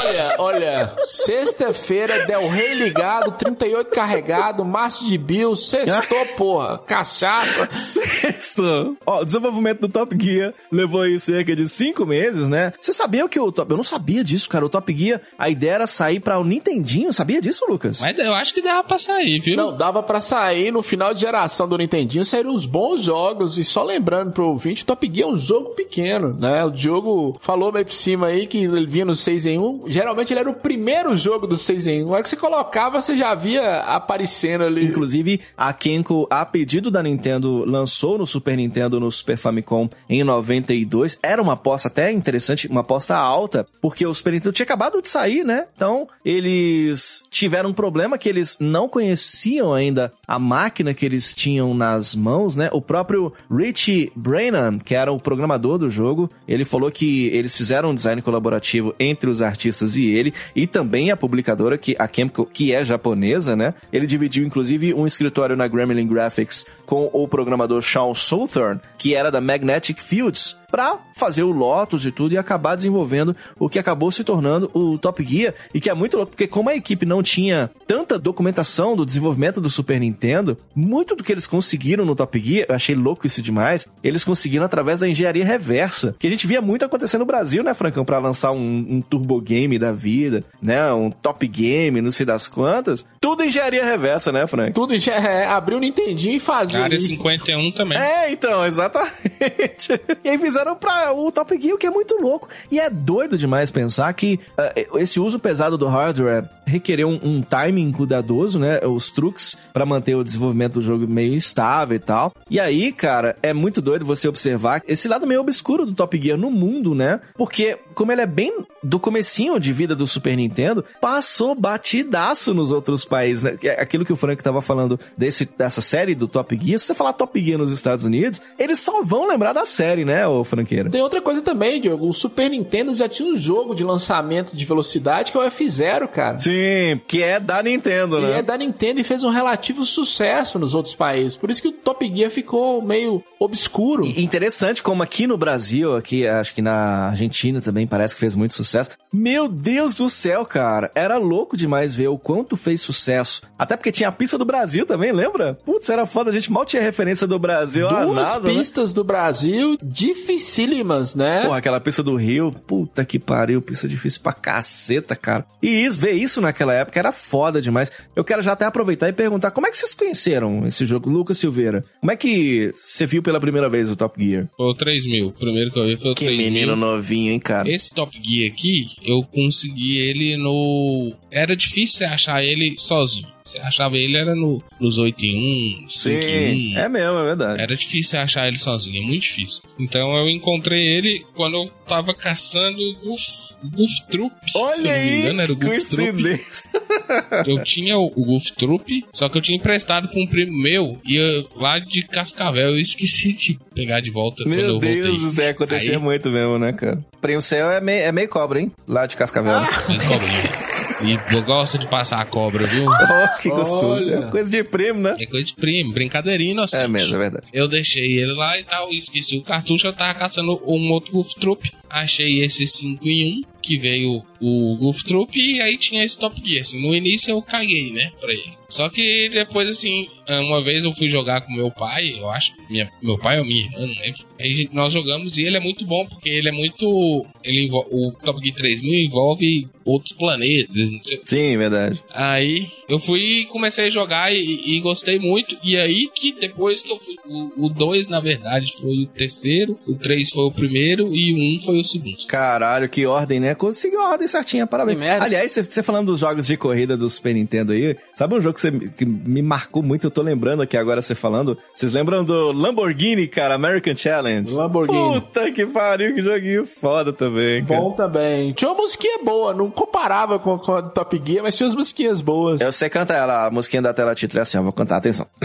olha, olha, sexta-feira, Del Rey ligado, 38 carregado, maço de Bill, sextou, <laughs> porra, cachaça. Sexto. Ó, o desenvolvimento do Top Gear levou aí cerca de cinco meses, né? Você sabia que o Top... Eu não sabia disso, cara. O Top Gear, a ideia era sair pra o Nintendinho. Sabia disso, Lucas? Mas eu acho que dava pra sair, viu? Não, dava pra sair no final de geração do Nintendinho, saíram uns bons jogos, e só lembrando pro ouvinte, Top Gear é um jogo pequeno, né? O Diogo falou meio por cima aí que ele vinha no 6 em 1, geralmente ele era o primeiro jogo do 6 em 1, na hora que você colocava, você já via aparecendo ali. Inclusive, a Kenko, a pedido da Nintendo, lançou no Super Nintendo, no Super Famicom, em 92. Era uma aposta até interessante, uma aposta alta, porque o Super Nintendo tinha acabado de sair, né? Então, eles tiveram um problema que eles não conheciam ainda a máquina que eles tinham nas mãos, né? O próprio Richie Branham, que era o programador do jogo, ele falou que eles fizeram um design colaborativo entre os artistas e ele, e também a publicadora, que a Kemco, que é japonesa, né? Ele dividiu, inclusive, um escritório na Gremlin Graphics com o programador Sean Southern, que era da Magnetic Fields, pra fazer o Lotus e tudo e acabar desenvolvendo o que acabou se tornando o Top Gear e que é muito louco, porque como a equipe não tinha tanta documentação do desenvolvimento do Super Nintendo, muito do que eles conseguiram no Top Gear, eu achei louco isso demais, eles conseguiram através da engenharia reversa, que a gente via muito acontecer no Brasil, né, Francão, pra lançar um, um Turbo Game da vida, né, um Top Game, não sei das quantas, tudo engenharia reversa, né, Frank? Tudo já é, abriu o Nintendinho e fazia. Área isso. 51 também. É, então, <laughs> exatamente. e aí fizeram pra o Top Gear, o que é muito louco. E é doido demais pensar que eh, esse uso pesado do hardware requereu um, um timing cuidadoso, né? Os truques pra manter o desenvolvimento do jogo meio estável e tal. E aí, cara, é muito doido você observar esse lado meio obscuro do Top Gear no mundo, né? Porque como ele é bem do comecinho de vida do Super Nintendo, passou batidaço nos outros países, né? É Aquilo que o Frank tava falando desse, dessa série do Top Gear, se você falar Top Gear nos Estados Unidos, eles só vão lembrar da série, né, ô franqueira? Tem outra coisa também, Diogo. O Super Nintendo já tinha um jogo de lançamento de velocidade que é o F-Zero, cara. Sim, que é da Nintendo, E né? é da Nintendo e fez um relativo sucesso nos outros países. Por isso que o Top Gear ficou meio obscuro. E Interessante como aqui no Brasil, aqui acho que na Argentina também parece que fez muito sucesso. Meu Deus do céu, cara. Era louco demais ver o quanto fez sucesso. Até porque tinha a pista do Brasil também, lembra? Putz, era foda, a gente mal tinha referência do Brasil Duas nada, né? pistas do Brasil dificílimas, né? Porra, aquela pista do Rio, puta que pariu, pista difícil pra caceta, cara. E isso, ver isso naquela época era foda demais. Eu quero já até aproveitar e perguntar, como é que vocês conheceram esse jogo, Lucas Silveira? Como é que você viu pela primeira vez o Top Gear? Foi o 3 mil. O primeiro que eu vi foi o Que 3 menino mil. novinho, hein, cara? Esse Top Gear aqui, eu consegui ele no. Era difícil achar ele sozinho. Você achava ele era no, nos 8 em 1, 5 em 1. é mesmo, é verdade. Era difícil achar ele sozinho, é muito difícil. Então eu encontrei ele quando eu tava caçando o Goof, Goof Troop. se eu Olha não me engano, era o Goof Troop. <laughs> Eu tinha o, o Goof Troop, só que eu tinha emprestado pra um primo meu e eu, lá de Cascavel eu esqueci de pegar de volta quando Meu eu voltei. Deus do céu, acontecia Aí, muito mesmo, né, cara? Primo seu é meio, é meio cobra, hein? Lá de Cascavel. <laughs> eu cobrinha. E eu gosto de passar a cobra, viu? <laughs> Oh, que gostoso. Olha. É coisa de primo, né? É coisa de primo, brincadeirinha inocente. É mesmo, é verdade. Eu deixei ele lá e tal, esqueci o cartucho, eu tava caçando um outro Goof Troop. Achei esse 5 em 1, que veio o Goof Troop, e aí tinha esse Top Gear. Assim, no início eu caguei, né, pra ele. Só que depois, assim, uma vez eu fui jogar com meu pai, eu acho, minha, meu pai ou minha irmã, não lembro. Aí nós jogamos e ele é muito bom, porque ele é muito. Ele o Top Gear 3000 envolve outros planetas, não sei Sim, verdade. Aí eu fui e comecei a jogar e, e gostei muito. E aí que depois que eu fui. O 2, na verdade, foi o terceiro, o 3 foi o primeiro e o 1 um foi o segundo. Caralho, que ordem, né, né? Conseguiu a ordem certinha, parabéns. Aliás, você- falando dos jogos de corrida do Super Nintendo aí, sabe um jogo que, você, que me marcou muito? Eu tô lembrando aqui agora você falando. Vocês lembram do Lamborghini, cara? American Challenge? Lamborghini. Puta que pariu, que joguinho foda também, cara. Bom também. Tinha uma musiquinha boa, não comparava com, com a do Top Gear, mas tinha umas musiquinhas boas. Eu sei cantar ela, a musiquinha da tela título é assim, ó, vou cantar, atenção. <clears throat>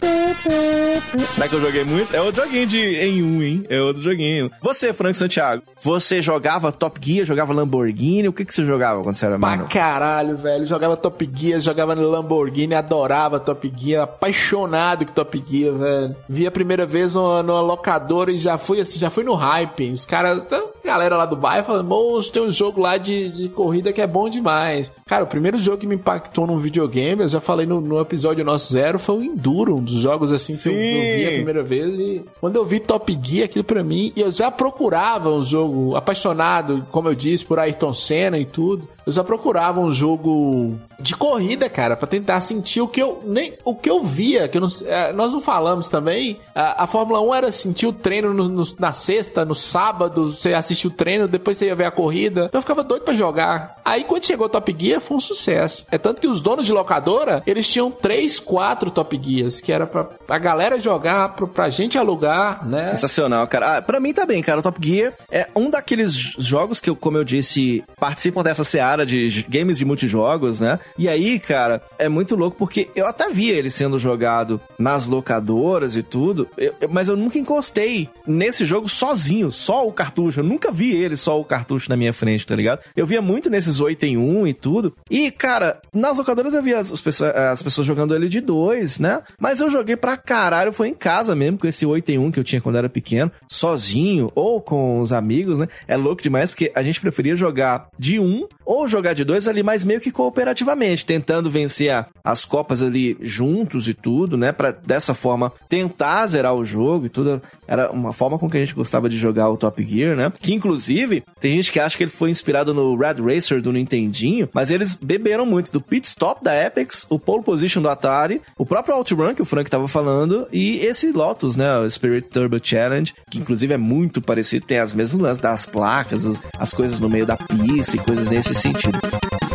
Será que eu joguei muito? É outro joguinho de em um, hein? É outro joguinho. Você, Frank Santiago, você jogava Top Gear, jogava Lamborghini? O que que você jogava quando você era Pra menor? caralho, velho. Jogava Top Gear, jogava no Lamborghini, adorava Top Gear, apaixonado com Top Gear, velho. Vi a primeira vez numa, numa locadora e já fui assim, já fui no hype. Os caras, a galera lá do bairro falando, moço, tem um jogo lá de, de corrida que é bom demais. Cara, o primeiro jogo que me impactou num videogame, eu já falei no, no episódio nosso zero, foi o Enduro, um dos jogos assim que eu, eu vi a Sim. primeira vez. E quando eu vi Top Gear, aquilo pra mim, e eu já procurava um jogo apaixonado, como eu disse, por Ayrton Senna e tudo. Eu já procurava um jogo de corrida, cara, pra tentar sentir o que eu nem o que eu via, que eu não, eh, nós não falamos também. A, a Fórmula 1 era sentir o treino no- no- na sexta, no sábado, você assistia o treino, depois você ia ver a corrida. Então eu ficava doido pra jogar. Aí quando chegou o Top Gear, foi um sucesso. É tanto que os donos de locadora, eles tinham três, quatro Top Gears, que era pra a galera jogar, pra, pra gente alugar, né? Sensacional, cara. Ah, pra mim também, cara. O Top Gear é um daqueles jogos que, como eu disse, participam dessa seara de j- games de multijogos, né? E aí, cara, é muito louco porque eu até via ele sendo jogado nas locadoras e tudo, eu- eu- mas eu nunca encostei nesse jogo sozinho, só o cartucho. Eu nunca vi ele só o cartucho na minha frente, tá ligado? Eu via muito nesses 8 em 1 e tudo. E, cara, nas locadoras eu via as, pesso- as pessoas jogando ele de dois, né? Mas eu joguei pra caralho, foi em casa mesmo, com esse 8 em 1 que eu tinha quando era pequeno, sozinho ou com os amigos, né? É louco demais porque a gente preferia jogar de um ou jogar de dois ali, mas meio que cooperativamente, tentando vencer as copas ali juntos e tudo, né? Pra dessa forma tentar zerar o jogo e tudo. Era uma forma com que a gente gostava de jogar o Top Gear, né? Que inclusive tem gente que acha que ele foi inspirado no Red Racer do Nintendinho, mas eles beberam muito do Pit Stop da Apex, o Pole Position do Atari, o próprio OutRun que o Frank tava falando e esse Lotus, né? O Spirit Turbo Challenge, que inclusive é muito parecido, tem as mesmas das placas, as, as coisas no meio da pista e coisas nesse sentido. Agora,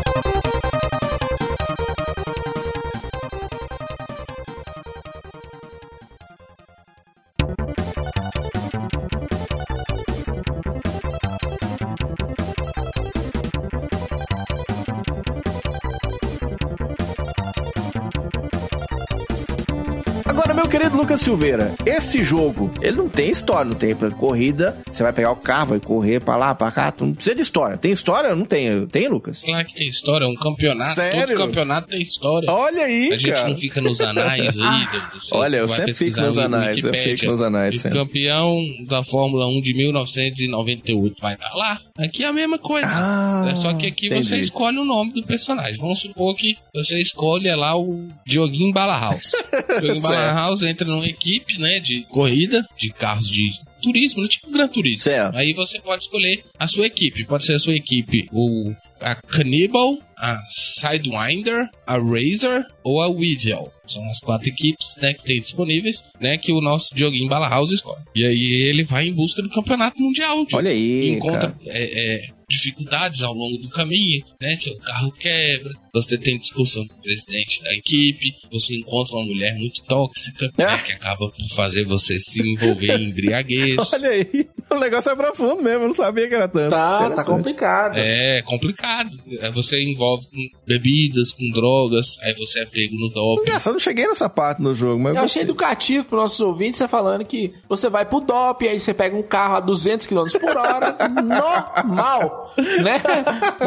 meu querido Lucas Silveira, esse jogo, ele não tem história, não tem corrida, você vai pegar o carro, vai correr pra lá, pra cá, tu não precisa de história. Tem história? Não tem. Tem, Lucas? Claro que tem história, é um campeonato. Sério? Todo campeonato tem história. Olha aí, A gente cara. não fica nos anais aí. <laughs> Olha, eu sempre fico nos no anais, eu fico nos anais, O campeão da Fórmula 1 de 1998 vai estar lá. Aqui é a mesma coisa. Ah, é só que aqui entendi. você escolhe o nome do personagem. Vamos supor que você escolhe é lá o Dioguinho Bala House. <laughs> Dioguinho Bala House entra numa equipe, né, de corrida, de carros de turismo, né, tipo Gran Turismo. Certo. Aí você pode escolher a sua equipe. Pode ser a sua equipe o a Cannibal, a Sidewinder, a Razor ou a Weasel. São as quatro equipes né, que tem disponíveis, né? Que o nosso Dioguinho Bala House escolhe. E aí ele vai em busca do campeonato mundial. Diogo. Olha aí, encontra é, é, dificuldades ao longo do caminho, né? Seu carro quebra, você tem discussão com o presidente da equipe, você encontra uma mulher muito tóxica, né, Ah. que acaba por fazer você se envolver em <laughs> embriaguez. Olha aí, o negócio é profundo mesmo, eu não sabia que era tanto. Tá, tá complicado. É complicado. Aí Você envolve com bebidas, com drogas, aí você é pego no doping. Eu não cheguei nessa parte no jogo, mas Eu achei educativo para nossos ouvintes você falando que você vai pro DOP, aí você pega um carro a 200 km por hora, <laughs> normal, né?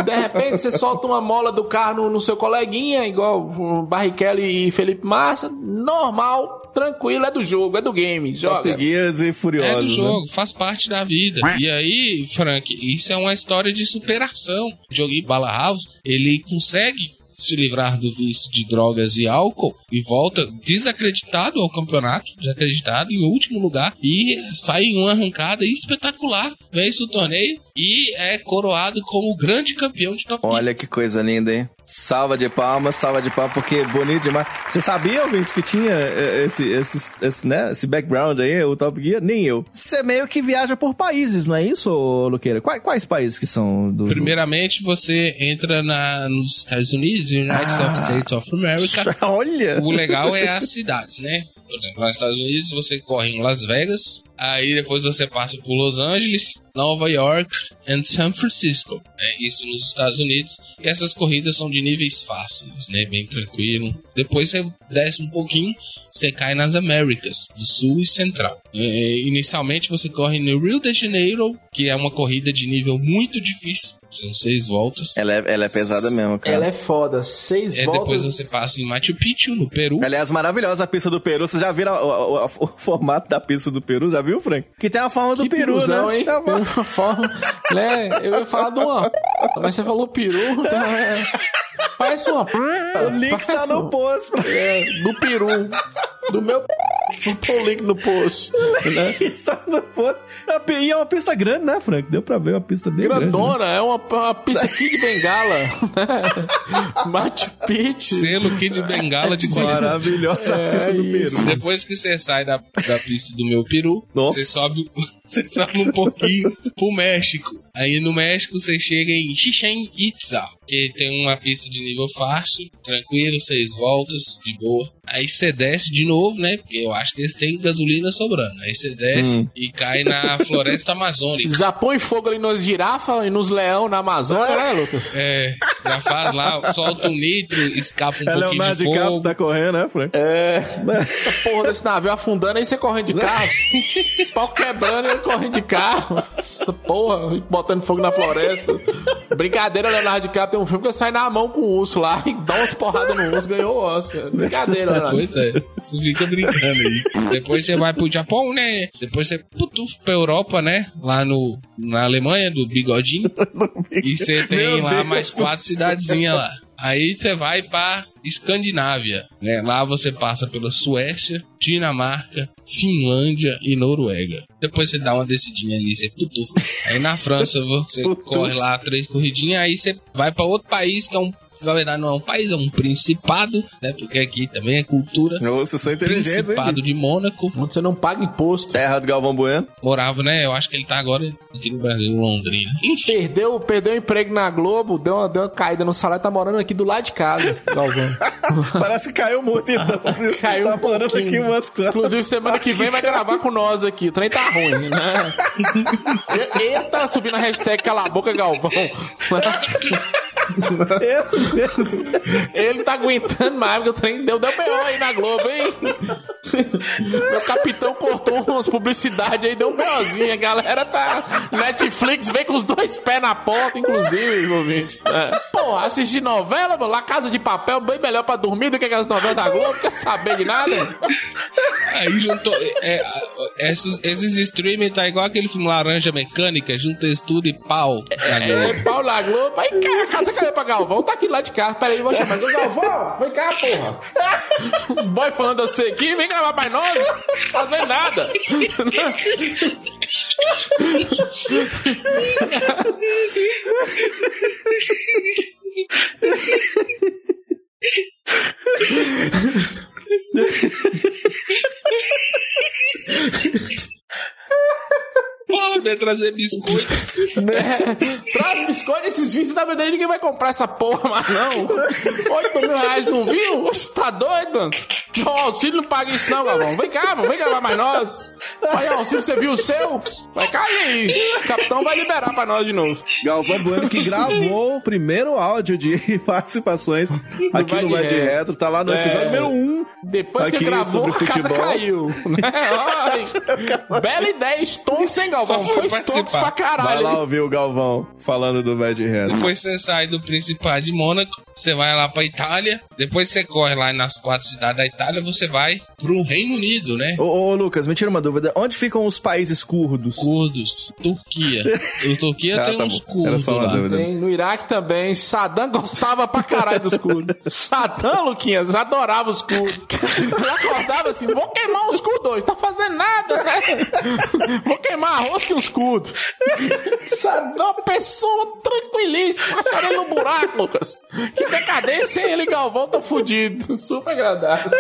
De repente você solta uma mola do carro no, no seu coleguinha, igual o Barrichello e Felipe Massa, normal, tranquilo, é do jogo, é do game, joga. Gears e É Furiosos. do né? jogo, faz parte da vida. E aí, Frank, isso é uma história de superação. Joguei Bala House, ele consegue se livrar do vício de drogas e álcool e volta desacreditado ao campeonato, desacreditado em último lugar e sai em uma arrancada espetacular, vence o torneio e é coroado como o grande campeão de Top. Olha que coisa linda, hein? Salva de palmas, salva de palmas, porque bonito demais. Você sabia, ouvinte, que tinha eh, esse, esse, esse, né, esse background aí, o Top Gear? Nem eu. Você meio que viaja por países, não é isso, Luqueira? Quais, quais países que são do... Primeiramente, você entra na, nos Estados Unidos, United Ah. States of America. <laughs> Olha! O legal é as cidades, né? Por exemplo, nos Estados Unidos você corre em Las Vegas, aí depois você passa por Los Angeles, Nova York e San Francisco. É isso nos Estados Unidos. E essas corridas são de níveis fáceis, né? Bem tranquilo. Depois você desce um pouquinho, você cai nas Américas, do Sul e Central. É, inicialmente você corre no Rio de Janeiro, que é uma corrida de nível muito difícil. São seis voltas. Ela é, ela é pesada mesmo, cara. Ela é foda. Seis É, voltas. depois você passa em Machu Picchu, no Peru. Aliás, maravilhosa a pista do Peru. Vocês já viram o, o- o- o formato da pista do Peru? Já viu, Frank? Que tem a forma do Que Peru, né? hein? Tem a Tem forma- uma forma. né? Eu ia falar de uma. Mas você falou peru. <laughs> Então é... Parece uma. O link está no post. Frank. É, do peru. Do meu. O link no post. Né? <laughs> Está no post. E é uma pista grande, né, Frank? Deu pra ver uma pista bem grande. né? Grandona, é uma, uma pista aqui de bengala. né? <laughs> Machu Picchu. Selo Kid Bengala de corrida. Maravilhosa a pista do isso. Peru. Depois que você sai da, da pista do meu peru, Nossa. você sobe, <laughs> você sobe um pouquinho pro México. Aí no México você chega em Chichen Itza, que tem uma pista de nível fácil, tranquilo, seis voltas, de boa. Aí você desce de novo, né? Porque eu acho que eles têm gasolina sobrando. Aí você desce Hum. e cai na <laughs> floresta amazônica. Já põe fogo ali nos girafas e nos leão na Amazônia, né, Lucas? É, já faz lá, solta um nitro, escapa um É pouquinho Leonardo de fogo. tá correndo, né, Frank? É. Essa porra desse navio afundando aí você correndo de carro. <laughs> Pau quebrando e ele correndo de carro. Essa porra, botando fogo na floresta. Brincadeira, Leonardo DiCaprio tem um filme que eu saio na mão com o urso lá e dá umas porradas no urso, ganhou o Oscar. Brincadeira, Leonardo. Pois é, você fica brincando aí. Depois você vai pro Japão, né? Depois você putuf pra Europa, né? Lá no, na Alemanha, do Bigodinho. <laughs> E você tem Meu lá Deus mais quatro cidadezinhas lá. Aí você vai pra Escandinávia, né? Lá você passa pela Suécia, Dinamarca, Finlândia e Noruega. Depois você dá uma descidinha ali, você putuf. Aí na França você <laughs> corre lá três corridinhas, aí você vai pra outro país que é um na verdade não é um país, é um principado, né? Porque aqui também é cultura. Nossa, vocês são inteligentes, hein? Principado de Mônaco. Onde você não paga imposto. Terra do Galvão Bueno. Morava, né? Eu acho que ele tá agora aqui no Brasil, em Londrina. Enfim, Perdeu, perdeu o emprego na Globo, deu uma, deu uma caída no salário, tá morando aqui do lado de casa, <laughs> Galvão. Parece que caiu muito, então. <laughs> Caiu tá um parando pouquinho. aqui umas coisas. Inclusive, semana que vem vai gravar com nós aqui. O trem tá ruim, né? Ele <laughs> tá subindo a hashtag Cala a Boca Galvão. Ele tá aguentando mais, porque o trem deu, deu B.O. aí na Globo, hein? Meu capitão cortou umas publicidades aí, deu um B.O.zinho. A galera tá. Netflix vem com os dois pés na porta, inclusive, ouvinte. É. Pô, assistir novela, mano, lá Casa de Papel, bem melhor pra dormir do que aquelas novelas da Globo, quer saber de nada? aí juntou. É, é, esses, esses streaming tá igual aquele filme Laranja Mecânica, junta estudo e pau. Globo. É, pau na Globo. Aí, cara, a casa caiu pra Galvão. Tá aqui lá de carro. Pera aí, vou chamar. Galvão, vem cá, porra. Os boys falando assim aqui, vem gravar pra nós. Fazer nada. <laughs> Pô, vai trazer biscoito. <laughs> Traz biscoito, esses vídeos da verdade ninguém vai comprar essa porra, mas não. 8 mil reais não viu? Você tá doido, mano? O auxílio não paga isso não, Galvão. Vem cá, mano, vem gravar mais nós. Aí, auxílio, você viu o seu? Vai cair aí. O capitão vai liberar pra nós de novo. Galvão Bueno que gravou o primeiro áudio de <laughs> participações aqui Vai no Vai de Retro. Retro. Tá lá no episódio É. número 1. Depois que gravou, a casa caiu. Né? <laughs> Bela ideia, Stonks, hein, Galvão? Só foi participar. pra Vai caralho. lá ouvir o Galvão falando do Vai de Retro. Depois você sai do Principado de Mônaco, você vai lá pra Itália, depois você corre lá nas quatro cidades da Itália, você vai pro Reino Unido, né? Ô, ô, Lucas, me tira uma dúvida. Onde ficam os países curdos? Curdos. Turquia. O Turquia <laughs> Ah, tem tá uns bom. Era curdos só uma lá. dúvida. Tem no Iraque também. Saddam gostava pra caralho dos curdos. <laughs> Saddam, Luquinhas, adorava os curdos. Ele acordava assim, vou queimar os curdos. Tá fazendo nada, né? <laughs> Vou queimar os curdos. Saddam, uma pessoa tranquilíssima. Acharam ele no buraco, Lucas. Que decadência, hein? Ele Galvão tá fudido. Super agradável.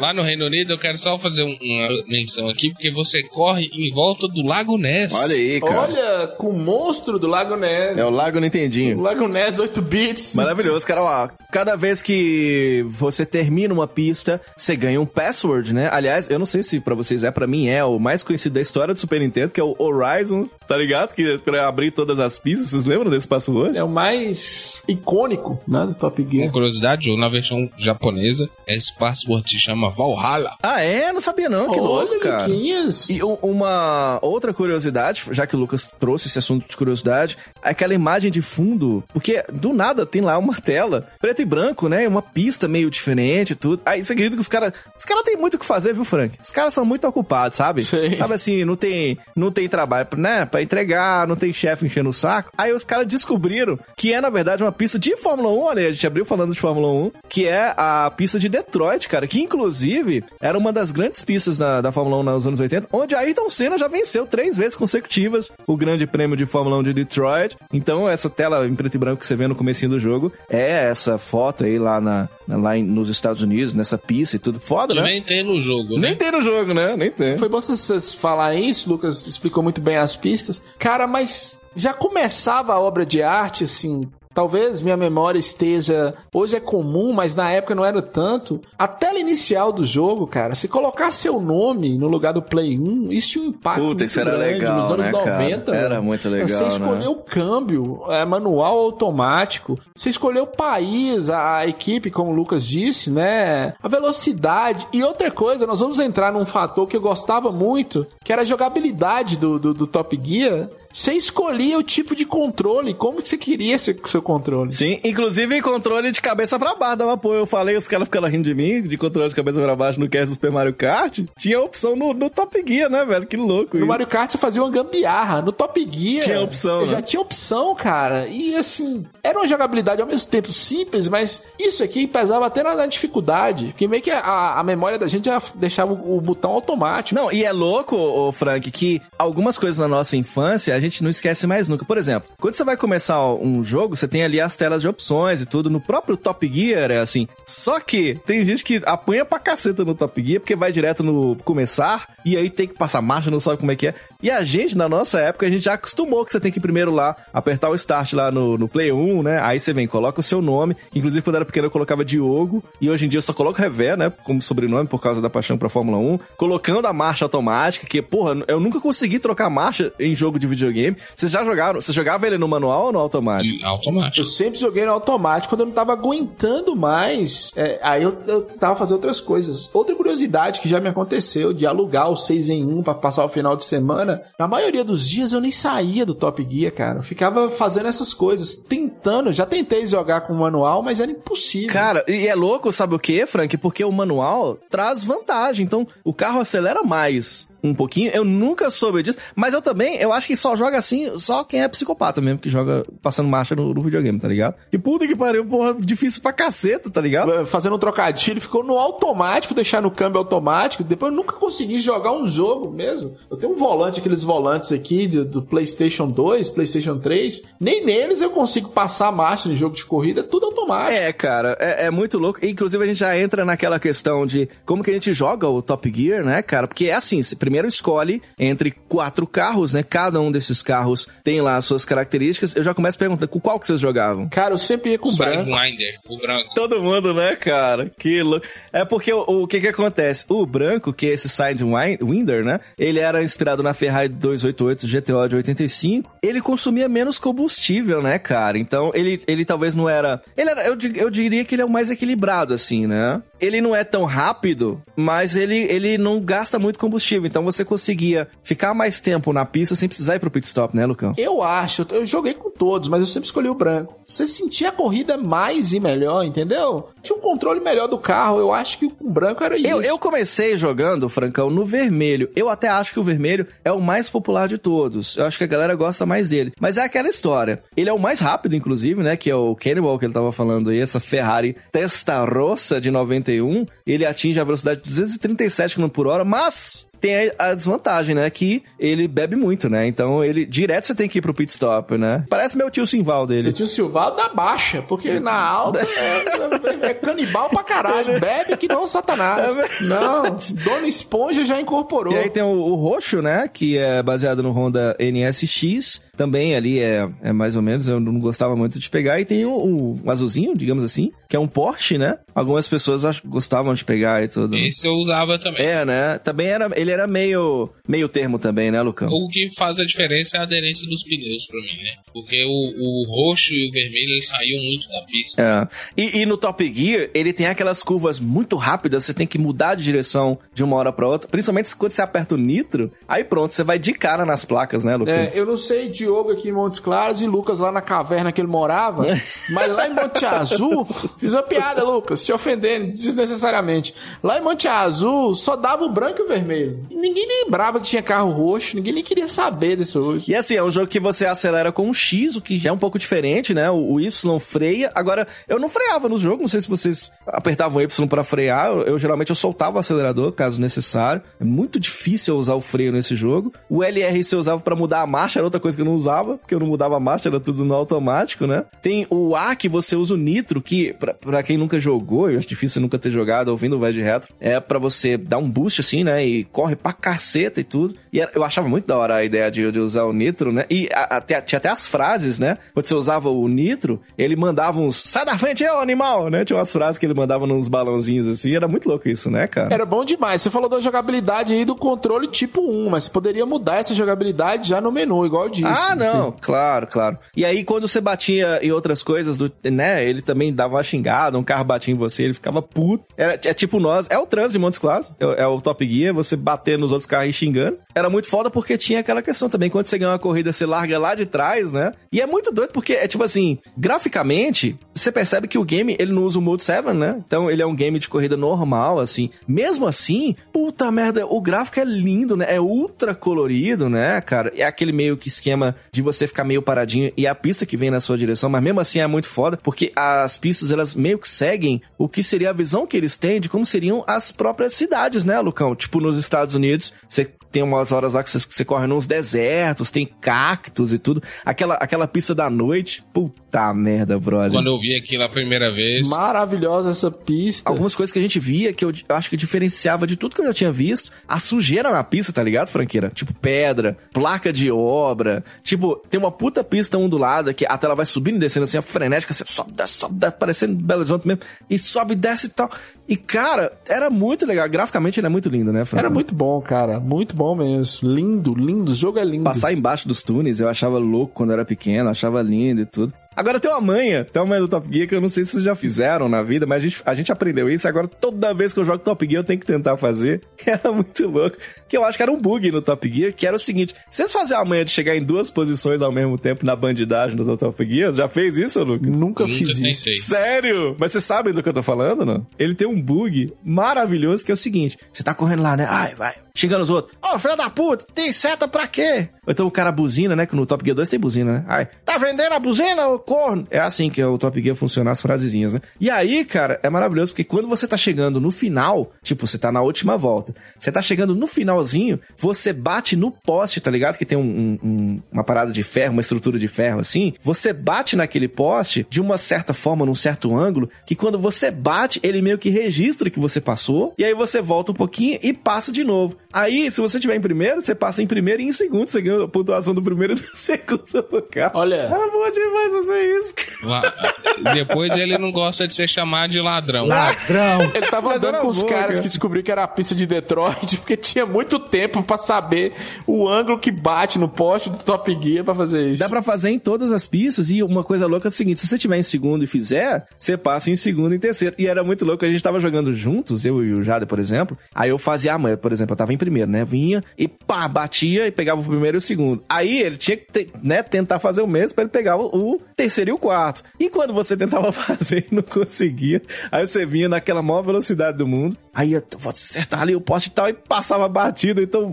Lá no Reino Unido, eu quero só fazer um- uma menção aqui, porque você corre em volta do Lago Ness. Olha aí, cara. Olha, com o monstro do Lago Ness. É o Lago Nintendinho. Lago Ness 8 bits. Maravilhoso, cara. Ó, cada vez que você termina uma pista, você ganha um password, né? Aliás, eu não sei se pra vocês é, pra mim é o mais conhecido da história do Super Nintendo, que é o Horizon, tá ligado? Que pra abrir todas as pistas, vocês lembram desse password? É o mais icônico, né, do Top Gear. Uma curiosidade, ou na versão japonesa, esse password se chama Valhalla. Ah, é? Não sabia não, que louco, Olha, cara. Luquinhas. E uma outra curiosidade, já que o Lucas trouxe esse assunto de curiosidade, é aquela imagem de fundo, porque do nada tem lá uma tela preto e branco, né? Uma pista meio diferente e tudo. Aí você acredita que os caras. Os caras têm muito o que fazer, viu, Frank? Os caras são muito ocupados, sabe? Sei. Sabe assim, não tem, não tem trabalho, né? Pra entregar, não tem chefe enchendo o saco. Aí os caras descobriram que é, na verdade, uma pista de Fórmula 1. Olha, a gente abriu falando de Fórmula 1, que é a pista de Detroit, cara. Que inclusive era uma das grandes pistas da, da Fórmula 1 nos anos 80, onde Ayrton Senna já venceu três vezes consecutivas o Grande Prêmio de Fórmula 1 de Detroit. Então, essa tela em preto e branco que você vê no comecinho do jogo é essa foto aí lá, na, na- lá em- nos Estados Unidos, nessa pista e tudo. Foda, Que né? nem tem no jogo, né? Nem tem no jogo, né? Nem tem. Foi bom vocês falarem isso, Lucas explicou muito bem as pistas. Cara, mas já começava a obra de arte, assim. Talvez minha memória esteja. Hoje é comum, mas na época não era tanto. A tela inicial do jogo, cara, se colocar seu nome no lugar do Play 1, isso tinha um impacto. Puta, muito isso era grande legal, Nos anos né, cara? 90. Era mano. muito legal, Você né? escolheu o câmbio, é, manual automático. Você escolheu o país, a, a equipe, como o Lucas disse, né? A velocidade. E outra coisa, nós vamos entrar num fator que eu gostava muito, que era a jogabilidade do, do, do Top Gear. Você escolhia o tipo de controle, como que você queria esse seu controle. Sim, inclusive controle de cabeça pra baixo dava apoio. Eu falei, os caras ficaram rindo de mim, de controle de cabeça pra baixo no cast do Super Mario Kart. Tinha opção no, no Top Gear, né, velho? Que louco No isso. Mario Kart você fazia uma gambiarra. No Top Gear. Tinha opção, Já né? tinha opção, cara. E assim, era uma jogabilidade ao mesmo tempo simples, mas isso aqui pesava até na, na dificuldade. Porque meio que a, a memória da gente já deixava o, o botão automático. Não, e é louco, ô, Frank, que algumas coisas na nossa infância a gente não esquece mais nunca. Por exemplo, quando você vai começar um jogo, você tem ali as telas de opções e tudo. No próprio Top Gear é assim. Só que tem gente que apanha pra caceta no Top Gear porque vai direto no começar e aí tem que passar marcha, não sabe como é que é. E a gente, na nossa época, a gente já acostumou que você tem que primeiro lá apertar o start lá no, no Play 1, né? Aí você vem, coloca o seu nome. Inclusive, quando eu era pequeno, eu colocava Diogo. E hoje em dia eu só coloco Revé, né? Como sobrenome, por causa da paixão pra Fórmula 1. Colocando a marcha automática, que, porra, eu nunca consegui trocar marcha em jogo de videogame. Vocês já jogaram? Você jogava ele no manual ou no automático? Automático. Eu sempre joguei no automático quando eu não tava aguentando mais. é, aí eu, eu tava fazendo outras coisas. Outra curiosidade que já me aconteceu de alugar o 6 em 1 pra passar o final de semana. Na maioria dos dias eu nem saía do Top Gear, cara. Eu ficava fazendo essas coisas, tentando. Já tentei jogar com o manual, mas era impossível. Cara, e é louco, sabe o que, Frank? Porque o manual traz vantagem. Então, o carro acelera mais um pouquinho. Eu nunca soube disso. Mas eu também, eu acho que só joga assim, só quem é psicopata mesmo, que joga passando marcha no, no videogame, tá ligado? E puta que pariu, porra, difícil pra caceta, tá ligado? fazendo um trocadilho, ficou no automático, deixar no câmbio automático. Depois eu nunca consegui jogar um jogo mesmo. Eu tenho um volante, aqueles volantes aqui do, do PlayStation 2, PlayStation 3. Nem neles eu consigo passar marcha em jogo de corrida, é tudo automático. É, cara, é, é muito louco. Inclusive, a gente já entra naquela questão de como que a gente joga o Top Gear, né, cara? Porque é assim, você primeiro escolhe entre quatro carros, né? Cada um desses carros tem lá as suas características. Eu já começo perguntando, com qual que vocês jogavam? Cara, eu sempre ia com branco. Sidewinder, o branco. Todo mundo, né, cara? Que louco. É porque o, o que que acontece? O branco, que é esse Sidewinder, né? Ele era inspirado na Ferrari 288 GTO de 85. Ele consumia menos combustível, né, cara? Então, ele, ele talvez não era... Ele era eu, eu diria que ele é o mais equilibrado, assim, né? Ele não é tão rápido, mas ele, ele não gasta muito combustível. Então você conseguia ficar mais tempo na pista sem precisar ir pro pit stop, né, Lucão? Eu acho, eu joguei com todos, mas eu sempre escolhi o branco. Você sentia a corrida mais e melhor, entendeu? Tinha um controle melhor do carro. Eu acho que o branco era isso. Eu, eu comecei jogando, Francão, no vermelho. Eu até acho que o vermelho é o mais popular de todos. Eu acho que a galera gosta mais dele. Mas é aquela história. Ele é o mais rápido, inclusive, né? Que é o Cannibal que ele tava falando aí, essa Ferrari Testarossa de 91. Ele atinge a velocidade de 237 km por hora, mas tem a desvantagem, né? Que ele bebe muito, né? Então ele direto você tem que ir pro pit stop, né? Parece meu tio Simval dele. Seu tio Simval da baixa, porque na alta é, é, é canibal pra caralho. Bebe que não satanás. É não, Dona Esponja já incorporou. E aí tem o, o roxo, né? Que é baseado no Honda NSX também ali é, é mais ou menos, eu não gostava muito de pegar. E tem o, o azulzinho, digamos assim, que é um Porsche, né? Algumas pessoas gostavam de pegar e tudo. Esse eu usava também. É, né? Também era, ele era meio, meio termo também, né, Lucão? O que faz a diferença é a aderência dos pneus pra mim, né? Porque o, o roxo e o vermelho, eles saíam muito da pista. É. E, e, no Top Gear, ele tem aquelas curvas muito rápidas, você tem que mudar de direção de uma hora pra outra, principalmente quando você aperta o nitro, aí pronto, você vai de cara nas placas, né, Lucão? É, eu não sei de Diogo aqui em Montes Claros e Lucas lá na caverna que ele morava. <laughs> mas lá em Monte Azul, fiz uma piada, Lucas, se ofendendo desnecessariamente. Lá em Monte Azul só dava o branco e o vermelho. Ninguém lembrava que tinha carro roxo, ninguém nem queria saber desse hoje. E assim, é um jogo que você acelera com um X, o que já é um pouco diferente, né? O, Y freia. Agora, eu não freava no jogo, não sei se vocês apertavam o Y para frear. Eu, eu, geralmente eu soltava o acelerador, caso necessário. É muito difícil usar o freio nesse jogo. O LR você usava para mudar a marcha, era outra coisa que eu não usava porque eu não mudava a marcha, era tudo no automático, né? Tem o A que você usa o nitro, que pra, pra quem nunca jogou, eu acho difícil nunca ter jogado ouvindo o Vai Retro, é para você dar um boost assim, né? E corre pra caceta e tudo. E eu achava muito da hora a ideia de, de usar o nitro, né? E até, tinha até as frases, né? Quando você usava o nitro, ele mandava uns sai da frente, ô animal, né? Tinha umas frases que ele mandava nos balãozinhos assim, era muito louco isso, né, cara? Era bom demais. Você falou da jogabilidade aí do controle tipo 1, mas você poderia mudar essa jogabilidade já no menu, igual eu disse. Ah, não, claro, claro. E aí, quando você batia em outras coisas, do, né? Ele também dava uma xingada, um carro batia em você, ele ficava puto. Era, é tipo nós, é o trânsito de Montes Claros, é, é, o Top Gear, você bater nos outros carros e xingando. Era muito foda porque tinha aquela questão também, quando você ganha uma corrida, você larga lá de trás, né? E é muito doido porque é tipo assim, graficamente, você percebe que o game, ele não usa o Mode 7, né? Então ele é um game de corrida normal, assim. Mesmo assim, puta merda, o gráfico é lindo, né? É ultra colorido, né, cara? É aquele meio que esquema de você ficar meio paradinho e a pista que vem na sua direção, mas mesmo assim é muito foda, porque as pistas elas meio que seguem o que seria a visão que eles têm de como seriam as próprias cidades, né, Lucão? Tipo, nos Estados Unidos, você tem umas horas lá que você, você corre nos desertos, tem cactos e tudo. Aquela, aquela pista da noite, puta merda, brother. Quando eu vi aquilo a primeira vez. Maravilhosa essa pista. Algumas coisas que a gente via que eu acho que diferenciava de tudo que eu já tinha visto. A sujeira na pista, tá ligado, franqueira? Tipo pedra, placa de obra. Tipo, tem uma puta pista ondulada que a tela vai subindo e descendo assim, a frenética, assim, sobe, desce, sobe, desce, parecendo Belo Horizonte mesmo. E sobe, desce e tal. E, cara, era muito legal. Graficamente ele é muito lindo, né, Franco? Era muito bom, cara. Muito bom mesmo. Lindo, lindo. O jogo é lindo. Passar embaixo dos túneis eu achava louco quando eu era pequeno, achava lindo e tudo. Agora tem uma manha, tem uma manha do Top Gear que eu não sei se vocês já fizeram na vida, mas a gente, a gente aprendeu isso. Agora toda vez que eu jogo Top Gear eu tenho que tentar fazer. <laughs> Era muito louco. Que eu acho que era um bug no Top Gear, que era o seguinte: vocês faziam a manha de chegar em duas posições ao mesmo tempo na bandidagem do Top Gear? Já fez isso, Lucas? Nunca, Nunca fiz isso. Sério? Mas vocês sabem do que eu tô falando, não? Ele tem um bug maravilhoso que é o seguinte: você tá correndo lá, né? Ai, vai. Xingando os outros. Ô, oh, filho da puta, tem seta pra quê? Ou então o cara buzina, né? Que no Top Gear 2 tem buzina, né? Ai, tá vendendo a buzina, ô corno? É assim que o Top Gear funciona, as frasezinhas, né? E aí, cara, é maravilhoso, porque quando você tá chegando no final, tipo, você tá na última volta, você tá chegando no finalzinho, você bate no poste, tá ligado? Que tem um, um, uma parada de ferro, uma estrutura de ferro assim. Você bate naquele poste de uma certa forma, num certo ângulo, que quando você bate, ele meio que registra que você passou, e aí você volta um pouquinho e passa de novo. Aí, se você tiver em primeiro, você passa em primeiro e em segundo, você ganha a pontuação do primeiro e do <laughs> segundo lugar. Olha. Era boa demais fazer isso. La- Depois ele não gosta de ser chamado de ladrão. Ladrão. Ele tava andando com os caras cara. que descobriu que era a pista de Detroit, <laughs> porque tinha muito tempo pra saber o ângulo que bate no poste do Top Gear pra fazer isso. Dá pra fazer em todas as pistas e uma coisa louca é o seguinte, se você tiver em segundo e fizer, você passa em segundo e em terceiro. E era muito louco, a gente tava jogando juntos, eu e o Jade, por exemplo, aí eu fazia a manha, por exemplo, eu tava em primeiro, né, vinha e pá, batia e pegava o primeiro e o segundo. Aí ele tinha que, ter, né, tentar fazer o mesmo pra ele pegar o terceiro e o quarto. E quando você tentava <laughs> fazer e não conseguia, aí você vinha naquela maior velocidade do mundo, aí eu vou acertar ali o poste e tal, e passava batido, então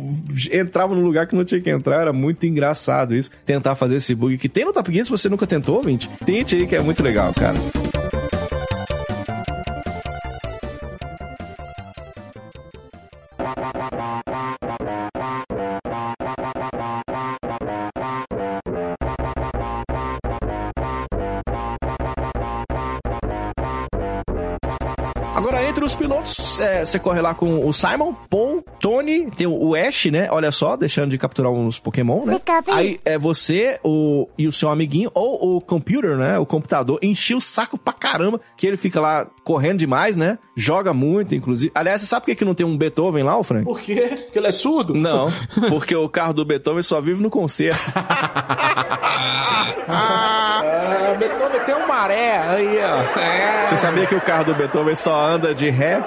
entrava no lugar que não tinha que entrar, era muito engraçado isso, tentar fazer esse bug que tem no Top Gear, se você nunca tentou, ouvinte, tente aí que é muito legal, cara. Os pilotos, é, você corre lá com o Simon, Paul, Tony, tem o o Ash, né? Olha só, deixando de capturar uns Pokémon, né? Aí é você o, e o seu amiguinho, ou o computer, né? O computador, encheu o saco pra caramba, que ele fica lá correndo demais, né? Joga muito, inclusive. Aliás, você sabe por que, que não tem um Beethoven lá, ô Frank? Por quê? Porque ele é surdo? Não, <laughs> porque o carro do Beethoven só vive no concerto. Ah, Beethoven tem um maré aí, ó. Você sabia que o carro do Beethoven só anda de ré?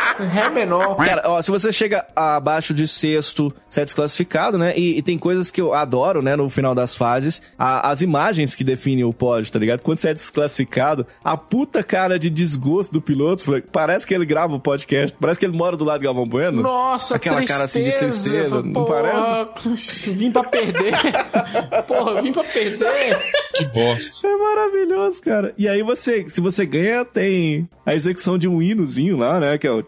<laughs> Ré menor. Cara, ó, se você chega abaixo de sexto, você é desclassificado, né? E, e tem coisas que eu adoro, né? No final das fases, a- as imagens que definem o pódio, tá ligado? Quando você é desclassificado, a puta cara de desgosto do piloto, parece que ele grava o podcast, parece que ele mora do lado de Galvão Bueno. Nossa, Aquela cara assim de tristeza, não parece? Vim pra perder. <laughs> Porra, vim pra perder. Que bosta. É maravilhoso, cara. E aí você, se você ganha, tem a execução de um hinozinho lá, né? Que é o.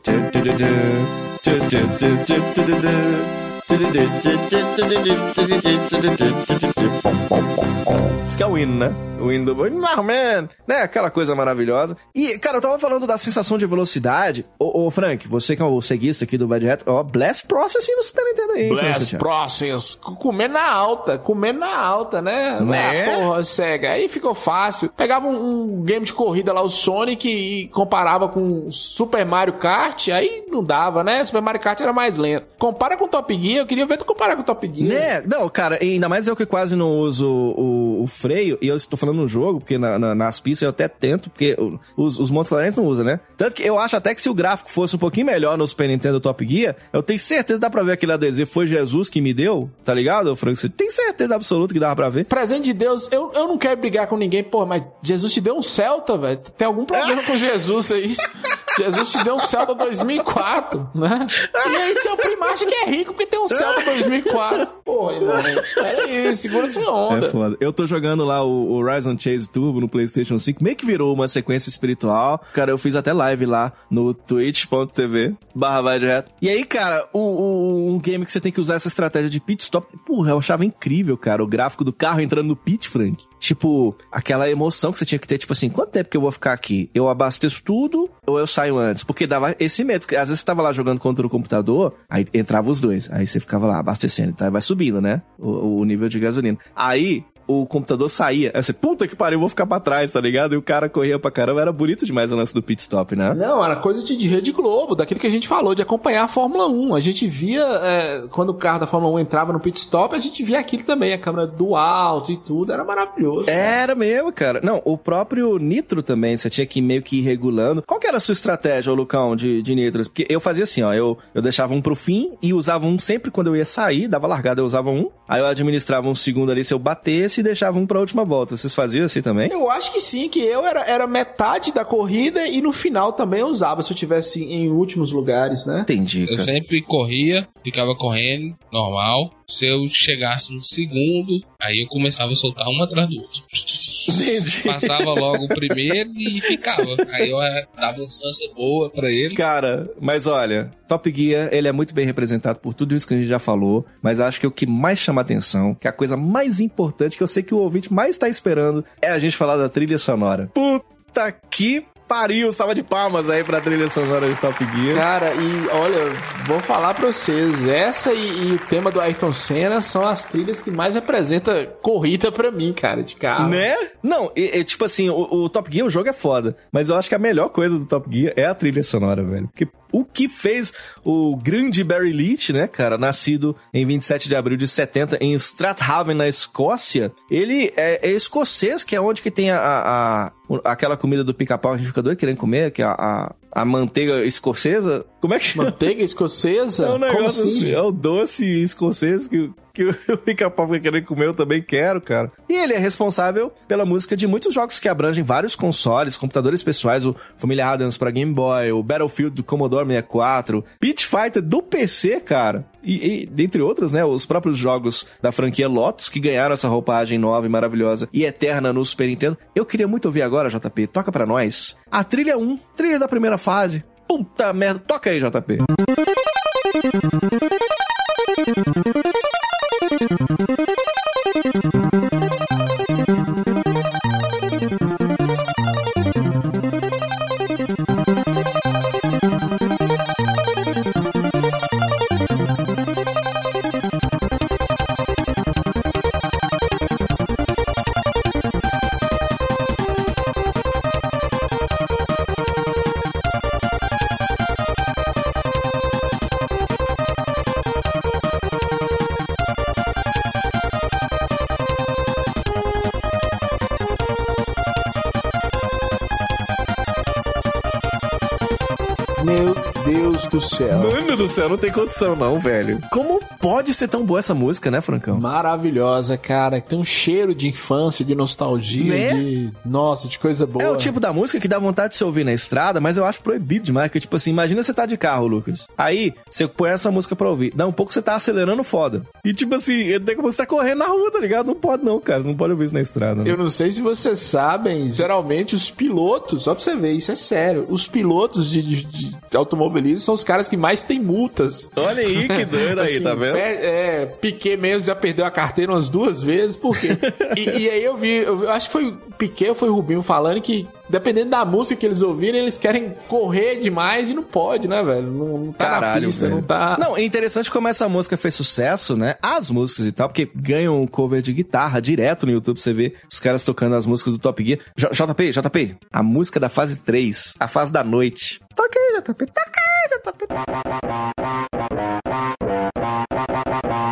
Isso que é o hino, né? O hino do Nah, man, né? Aquela coisa maravilhosa. E, cara, eu tava falando da sensação de velocidade. Ô, ô Frank, você que é o ceguista aqui do Bad Hat, ó, Blast Processing no Super Nintendo aí. Blast? Process. Comendo na alta, comendo na alta, né? Né? Ah, porra, cega. Aí ficou fácil. Pegava um, um game de corrida lá, o Sonic, e comparava com Super Mario Kart, aí não dava, né? Super Mario Kart era mais lento. Compara com Top Gear, eu queria ver tu comparar com Top Gear. Né? Não, cara, e ainda mais eu que quase não uso o, o freio, e eu estou falando no jogo, porque na- na- nas pistas eu até tento, porque os, os Montes Clarentos não usam, né? Tanto que eu acho até que se o gráfico fosse um pouquinho melhor no Super Nintendo Top Gear, eu tenho certeza que dá pra ver aquele adesivo. Foi Jesus que me deu, tá ligado, Frank? Você tem certeza absoluta que dava pra ver? Presente de Deus, eu, eu não quero brigar com ninguém, pô, mas Jesus te deu um Celta, velho. Tem algum problema <laughs> com Jesus aí? Jesus te deu um Celta 2004, né? E aí seu primo acha que é rico porque tem um Celta 2004. Pô, irmão, peraí, segura sua onda. É foda. Eu tô jogando lá o, o Horizon Chase Turbo no PlayStation 5, meio que virou uma sequência espiritual. Cara, eu fiz até live lá no twitch.tv barra vai direto. E aí, cara, o, o- um game que você tem que usar essa estratégia de pit stop. Porra, eu achava incrível, cara, o gráfico do carro entrando no pit, Frank. Tipo, aquela emoção que você tinha que ter, tipo assim, quanto tempo que eu vou ficar aqui? Eu abasteço tudo ou eu saio antes? Porque dava esse medo, às vezes você tava lá jogando contra o computador, aí entrava os dois, aí você ficava lá abastecendo, então vai subindo, né? O, o nível de gasolina. Aí, o computador saía. Aí você, puta que pariu, eu vou ficar pra trás, tá ligado? E o cara corria pra caramba. Era bonito demais o lance do pit stop, né? Não, era coisa de, de Rede Globo, daquilo que a gente falou, de acompanhar a Fórmula 1. A gente via, é, quando o carro da Fórmula 1 entrava no pit stop, a gente via aquilo também, a câmera do alto e tudo, era maravilhoso. Era mesmo, cara. Não, o próprio Nitro também, você tinha que meio que ir regulando. Qual que era a sua estratégia, ô Lucão, de, de Nitros? Porque eu fazia assim, ó, eu, eu deixava um pro fim e usava um sempre quando eu ia sair, dava largada, eu usava um. Aí eu administrava um segundo ali se eu batesse e deixava um pra última volta. Vocês faziam assim também? Eu acho que sim, que eu era, era metade da corrida e no final também eu usava, se eu tivesse em últimos lugares, né? Entendi, Eu cara. sempre corria, ficava correndo, normal. Se eu chegasse no segundo, aí eu começava a soltar um atrás do outro. <laughs> Entendi. Passava logo o primeiro e ficava. Aí eu eh, dava uma distância boa pra ele. Cara, mas olha, Top Gear, ele é muito bem representado por tudo isso que a gente já falou, mas acho que o que mais chama atenção, que é a coisa mais importante, que eu sei que o ouvinte mais tá esperando, é a gente falar da trilha sonora. Puta que pariu, salva de palmas aí pra trilha sonora de Top Gear. Cara, e olha, vou falar pra vocês, essa e, e o tema do Ayrton Senna são as trilhas que mais representam corrida pra mim, cara, de carro. Né? Não, e, e, tipo assim, o, o Top Gear, o jogo é foda, mas eu acho que a melhor coisa do Top Gear é a trilha sonora, velho. Porque o que fez o grande Barry Leach, né, cara, nascido em 27 de abril de 70 em Strathaven, na Escócia, ele é, é escocês, que é onde que tem a, a, aquela comida do pica-pau que a gente fica doido querendo comer, que é a, a, a, manteiga escocesa. Como é que chama? Manteiga escocesa? É um negócio assim? assim, é o doce escocês que, que o pica-pau fica querendo comer, eu também quero, cara. E ele é responsável pela música de muitos jogos que abrangem vários consoles, computadores pessoais, o Família Adams para Game Boy, o Battlefield do Commodore 64, Pit Fighter do PC, cara. E, e, dentre outros, né, os próprios jogos da franquia Lotus, que ganharam essa roupagem nova e maravilhosa e eterna no Super Nintendo. Eu queria muito ouvir agora, JP, toca pra nós, a trilha 1, trilha da primeira fase. Puta merda, toca aí, JP. Thank you. Meu Deus do céu. Mano do céu, não tem condição não, velho. Como pode ser tão boa essa música, né, Francão? Maravilhosa, cara. Tem um cheiro de infância, de nostalgia, Né? de. Nossa, de coisa boa. É o tipo da música que dá vontade de se ouvir na estrada, mas eu acho proibido demais. Porque, tipo assim, imagina você tá de carro, Lucas. Aí, você põe essa música pra ouvir. Dá um pouco você tá acelerando foda. E, tipo assim, tem como você tá correndo na rua, tá ligado? Não pode não, cara. Você não pode ouvir isso na estrada. né? Eu não sei se vocês sabem, geralmente os pilotos, só pra você ver, isso é sério. Os pilotos de, de, de automobilismo são os caras que mais têm multas. Olha aí, que doido aí, <laughs> Assim, tá vendo? É, é, Piquet mesmo já perdeu a carteira umas duas vezes, por quê? <laughs> e, e aí eu vi, eu acho que foi o Piquet ou foi o Rubinho falando que, dependendo da música que eles ouvirem, eles querem correr demais e não pode, né, velho? Não, não tá Caralho, pista, velho. não tá... Não, é interessante como essa música fez sucesso, né? As músicas e tal, porque ganham um cover de guitarra direto no YouTube, você vê os caras tocando as músicas do Top Gear. J JP, JP, a música da fase 3, a fase da noite. Toca aí, JP, toca aí, JP. Bye.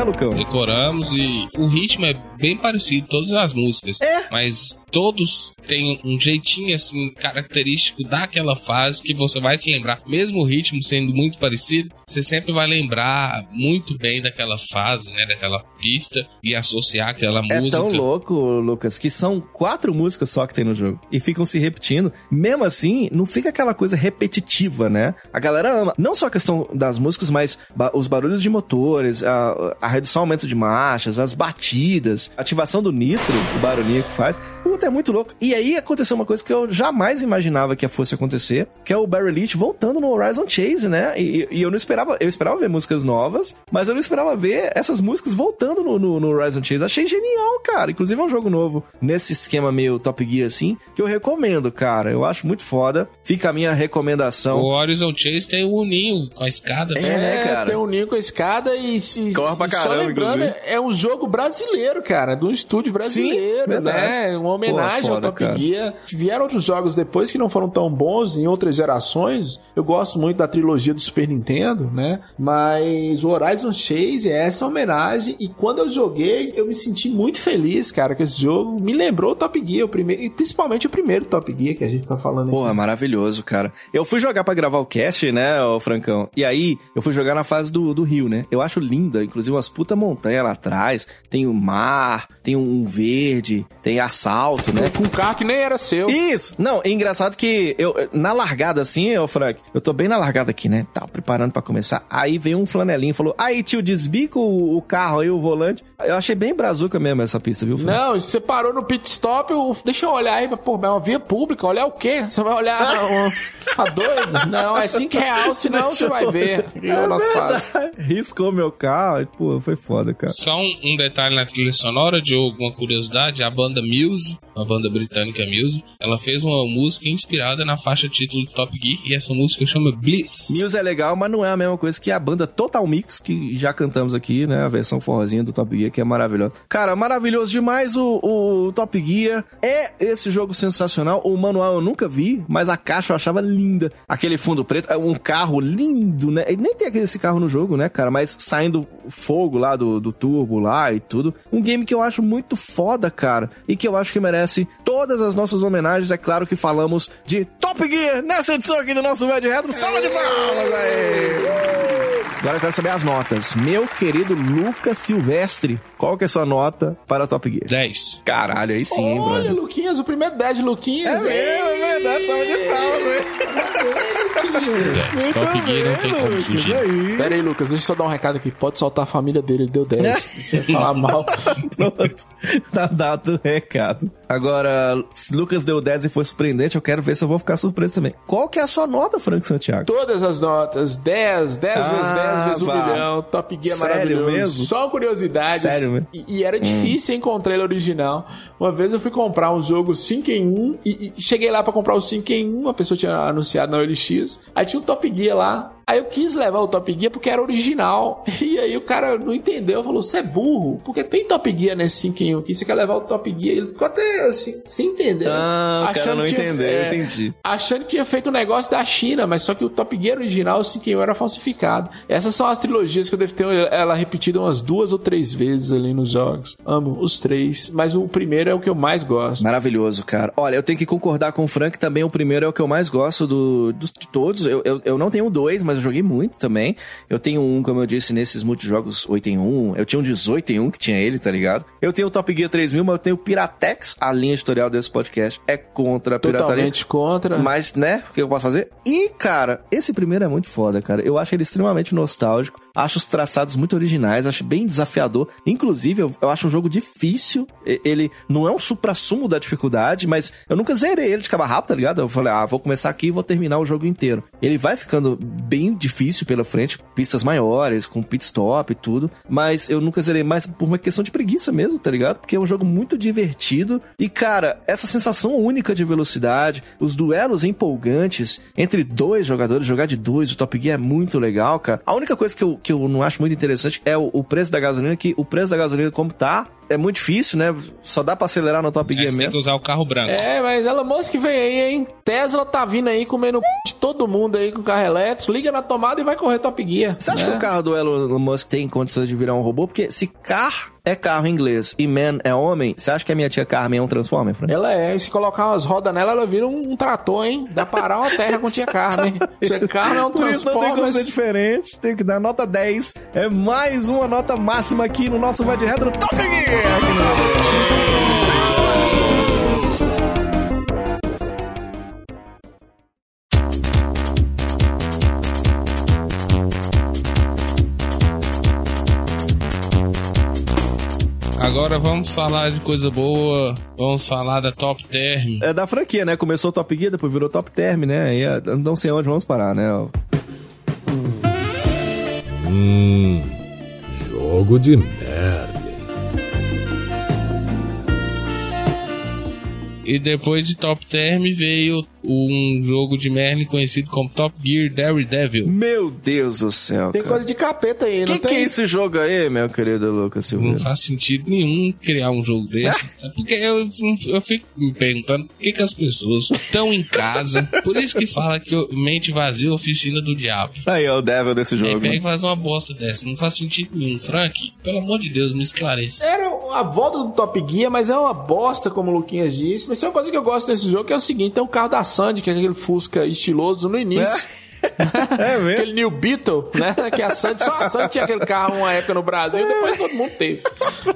Né, Lucão? Decoramos e o ritmo é bem parecido, todas as músicas. É. Mas todos têm um jeitinho assim característico daquela fase que você vai se lembrar. Mesmo o ritmo sendo muito parecido, você sempre vai lembrar muito bem daquela fase, né? Daquela pista e associar aquela É música. tão louco, Lucas, que são quatro músicas só que tem no jogo. E ficam se repetindo. Mesmo assim, não fica aquela coisa repetitiva, né? A galera ama. Não só a questão das músicas, mas ba- os barulhos de motores, a, a redução, aumento de marchas, as batidas, ativação do nitro, o barulhinho que faz. Puta, é muito louco. E aí aconteceu uma coisa que eu jamais imaginava que fosse acontecer, que é o Barry Leach voltando no Horizon Chase, né? E, e eu não esperava, eu esperava ver músicas novas, mas eu não esperava ver essas músicas voltando no, no, no Horizon Chase. Achei genial, cara. Inclusive é um jogo novo nesse esquema meio Top Gear assim, que eu recomendo, cara. Eu acho muito foda. Fica a minha recomendação. O Horizon Chase tem o Uninho com a escada. É, né, cara? tem um ninho com a escada e se. Corre pra e só caramba, lembrando, inclusive. é um jogo brasileiro, cara, de um estúdio brasileiro, verdade. né? Uma homenagem Pô, foda, ao Top cara. Gear. Vieram outros jogos depois que não foram tão bons em outras gerações. Eu gosto muito da trilogia do Super Nintendo, né? Mas o Horizon Chase é essa homenagem. E quando eu joguei, eu me senti muito feliz, cara, com esse jogo. Me lembrou o Top Gear, o primeiro, e principalmente o primeiro Top Gear que a gente tá falando Porra, maravilhoso, cara. Eu fui jogar pra gravar o cast, né, ô Francão? E aí, eu fui jogar na fase do, do rio, né? Eu acho linda, inclusive umas puta montanhas lá atrás. Tem o mar, tem um verde, tem assalto, né? Com um carro que nem era seu. Isso! Não, é engraçado que eu, na largada assim, ô Frank, eu tô bem na largada aqui, né? Tá preparando pra começar. Aí veio um flanelinho e falou: Aí, tio, desbica o, o carro aí, o volante. Eu achei bem brazuca mesmo essa pista, viu, Frank? Não, você parou no pit stop, eu- deixa eu olhar aí, pô, é uma via pública, olhar o quê? Você vai olhar, um, tá doido? Não, é 5 reais, senão você vai ver. que É nós faz. Riscou meu carro, pô, foi foda, cara. Só um, um detalhe na trilha sonora de alguma curiosidade, a banda Muse, a banda britânica Muse, ela fez uma música inspirada na faixa título do Top Gear e essa música chama Bliss. Muse é legal, mas não é a mesma coisa que a banda Total Mix, que já cantamos aqui, né? A versão forrozinha do Top Gear, que é maravilhosa. Cara, maravilhoso demais o, o Top Gear. É esse jogo sensacional. O manual eu nunca vi, mas a caixa eu achava linda. Aquele fundo preto, é um carro lindo, né? Nem tem aquele- carro no jogo, né, cara? Mas saindo fogo lá do, do turbo lá e tudo. Um game que eu acho muito foda, cara. E que eu acho que merece todas as nossas homenagens. É claro que falamos de Top Gear nessa edição aqui do nosso Red Retro. Salva de palmas aí! Agora eu quero saber as notas. Meu querido Lucas Silvestre, qual que é a sua nota para Top Gear? 10. Caralho, aí sim, hein, Olha, brother. Luquinhas, o primeiro 10 de Luquinhas. É mesmo, é verdade, salva de palmas, hein? 10. Top Gear não tem como fugir. Pera aí, Lucas, deixa eu só dar um recado aqui. Pode soltar a família dele, ele deu 10. Se você falar mal. Pronto, tá dado o recado. Agora, se Lucas deu 10 e foi surpreendente, eu quero ver se eu vou ficar surpreso também. Qual que é a sua nota, Frank Santiago? Todas as notas, 10, 10 Ah, vezes 10 vezes 1 vá. milhão. Top Gear Sério maravilhoso. mesmo? Só curiosidades. Sério mesmo? E, e era difícil encontrar ele original. Uma vez eu fui comprar um jogo 5 em 1 e, e cheguei lá pra comprar o 5 em 1. A pessoa tinha anunciado na OLX. Aí tinha um Top Gear lá. Aí eu quis levar o Top Gear porque era original. <laughs> E aí o cara não entendeu, falou: Você é burro? Porque tem Top Gear nesse 5 em 1 aqui. Você quer levar o Top Gear? Ele ficou até assim, sem entender. Ah, o cara não que tinha- entendeu, eu é, entendi. achando que tinha feito um negócio da China, mas só que o Top Gear original, o 5 em 1 era falsificado. Essas são as trilogias que eu devo ter ela repetida umas duas ou três vezes ali nos jogos. Amo os três, mas o primeiro é o que eu mais gosto. Maravilhoso, cara. Olha, eu tenho que concordar com o Frank também. O primeiro é o que eu mais gosto do, dos- de todos. Eu, eu, eu não tenho dois, mas eu joguei muito também. Eu tenho um, como eu disse, nesses multijogos 8 em 1. Eu tinha um 18 em 1 que tinha ele, tá ligado? Eu tenho o Top Gear 3000, mas eu tenho o Piratex. A linha editorial desse podcast é contra a pirataria. Totalmente contra. Mas, né, o que eu posso fazer? E, cara, esse primeiro é muito foda, cara. Eu acho ele extremamente nostálgico. Acho os traçados muito originais, acho bem desafiador. Inclusive, eu, eu acho um jogo difícil. Ele não é um supra-sumo da dificuldade, mas eu nunca zerei ele de cabo rápido, tá ligado? Eu falei, ah, vou começar aqui e vou terminar o jogo inteiro. Ele vai ficando bem difícil pela frente, pistas maiores, com pit stop e tudo. Mas eu nunca zerei mais por uma questão de preguiça mesmo, tá ligado? Porque é um jogo muito divertido. E, cara, essa sensação única de velocidade, os duelos empolgantes entre dois jogadores, jogar de dois, o Top Gear é muito legal, cara. A única coisa que eu, que eu não acho muito interessante é o, o preço da gasolina, que o preço da gasolina, como tá, é muito difícil, né? Só dá pra acelerar no Top Aí Gear você tem mesmo. que usar o carro branco. É, mas Elon Musk vem aí, hein? Tesla tá vindo aí comendo de todo mundo aí com carro elétrico. Liga na tomada e vai correr Top Gear. Você acha né? que o carro do Elon Musk tem condições de virar um robô? Porque se car é carro em inglês e man é homem, você acha que a minha tia Carmen é um Transformer, Fran? Ela é, e se colocar umas rodas nela, ela vira um, um trator, hein? Dá pra parar uma terra com tia Carmen. Tia Carmen é um isso não tem como ser diferente. Tem que dar nota 10. É mais uma nota máxima aqui no nosso Vai de Retro Top Gear! Aqui no... Agora vamos falar de coisa boa. Vamos falar da Top Term. É da franquia, né? Começou Top Gear, depois virou Top Term, né? Aí é- não sei onde vamos parar, né? Hum, jogo de merda. E depois de Top Term veio um jogo de Merlin conhecido como Top Gear Daredevil. Meu Deus do céu. Tem cara. coisa de capeta aí, não que, que tem? é esse jogo aí, meu querido Lucas Não Silveira? faz sentido nenhum criar um jogo desse. <laughs> É porque eu, eu fico me perguntando por que, que as pessoas estão em casa. Por isso que fala que eu- mente vazia é oficina do diabo. Aí, é o devil desse Aí jogo. pega e faz uma bosta dessa. Não faz sentido nenhum. Frank, pelo amor de Deus, me esclareça. Era a volta do Top Gear, mas é uma bosta, como o Luquinhas disse. Mas tem uma coisa que eu gosto desse jogo, que é o seguinte, tem o carro da Sandy, que é aquele Fusca estiloso no início. É mesmo? Aquele New Beetle, né? Que a Sandy, só a Sandy tinha aquele carro uma época no Brasil, depois todo mundo teve,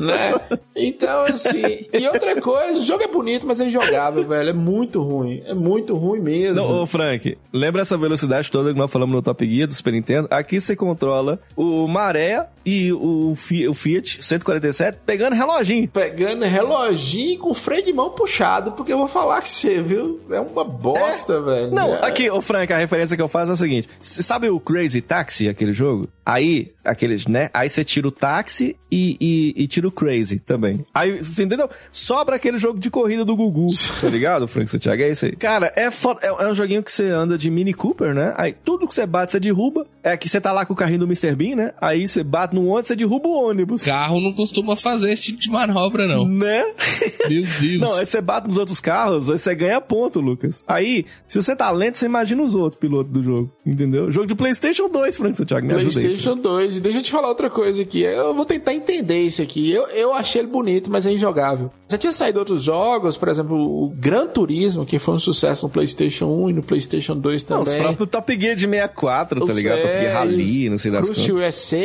né? Então, assim... E outra coisa, o jogo é bonito, mas é injogável, velho. É muito ruim. É muito ruim mesmo. Não, ô Frank, lembra essa velocidade toda que nós falamos no Top Gear do Super Nintendo? Aqui você controla o Maré e o, Fi- o Fiat 147 pegando reloginho. Pegando reloginho com freio de mão puxado, porque eu vou falar que você, viu? É uma bosta, velho. Não, É. aqui, ô Frank, a referência que eu faço é o seguinte: você sabe o Crazy Taxi, aquele jogo? Aí, aqueles, né? Aí você tira o táxi e, e, e tira o Crazy também. Aí, você entendeu? Sobra aquele jogo de corrida do Gugu, tá ligado, Frank Santiago? É isso aí. Cara, é, foda, é, é um joguinho que você anda de Mini Cooper, né? Aí tudo que você bate, você derruba. É que você tá lá com o carrinho do Mr. Bean, né? Aí você bate no ônibus, você derruba o ônibus. Carro não costuma fazer esse tipo de manobra, não. Né? <laughs> Meu Deus. Não, aí você bate nos outros carros, aí você ganha ponto, Lucas. Aí, se você tá lento, você imagina os outros pilotos do jogo, entendeu? Jogo de PlayStation 2, Frank Santiago, me ajuda aí. PlayStation 2. E deixa eu te falar outra coisa aqui. Eu vou tentar entender isso aqui. Eu, eu achei ele bonito, mas é injogável. Já tinha saído outros jogos, por exemplo, o Gran Turismo, que foi um sucesso no PlayStation 1 e no PlayStation 2 Não, também. os próprios Top Gear de 64, tá Os ligado? Top Gear é, Rally, não sei das coisas. USA,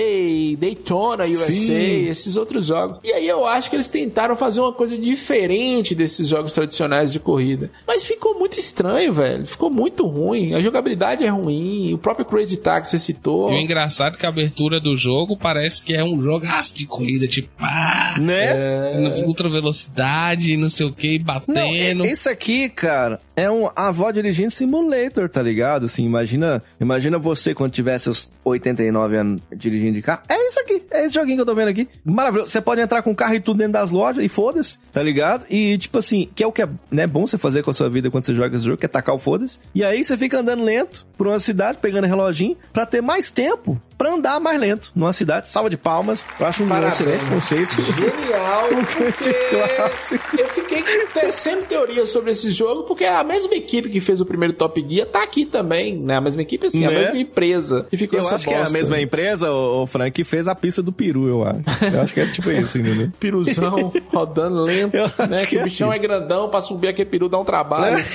Daytona USA, Sim. esses outros jogos. E aí eu acho que eles tentaram fazer uma coisa diferente desses jogos tradicionais de corrida. Mas ficou muito estranho, velho. Ficou muito ruim. A jogabilidade é ruim. O próprio Crazy Taxi você citou. E o engraçado é que a abertura do jogo parece que é um jogaço de corrida, tipo, ah, Né? ultra velocidade, não sei o que, Não, batendo. e- esse aqui, cara, é um avó dirigindo simulator, tá ligado? Assim, imagina, imagina você quando tiver seus 89 anos dirigindo de carro. É isso aqui, é esse joguinho que eu tô vendo aqui. Maravilhoso. Você pode entrar com o carro e tudo dentro das lojas e foda-se, tá ligado? E tipo assim, que é o que é né, bom você fazer com a sua vida quando você joga esse jogo, que é tacar o foda-se. E aí você fica andando lento por uma cidade, pegando reloginho, pra ter mais tempo pra andar mais lento numa cidade. Salva de palmas. Eu acho um excelente conceito. Genial, <laughs> porque clássico. eu fiquei tecendo teorias sobre esse jogo, porque a mesma equipe que fez o primeiro Top Gear tá aqui também, né? A mesma equipe, assim, a Né? mesma empresa. E ficou Eu essa acho que é a bosta. mesma empresa, o, Frank, que fez a pista do peru, eu acho. Eu acho que é tipo isso, entendeu? <laughs> Piruzão rodando lento, Eu né? que Que, o é bichão é, isso. grandão, pra subir aquele peru dá um trabalho. <laughs>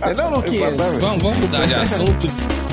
É não, Luquinhas? Vamos, vamos mudar de assunto.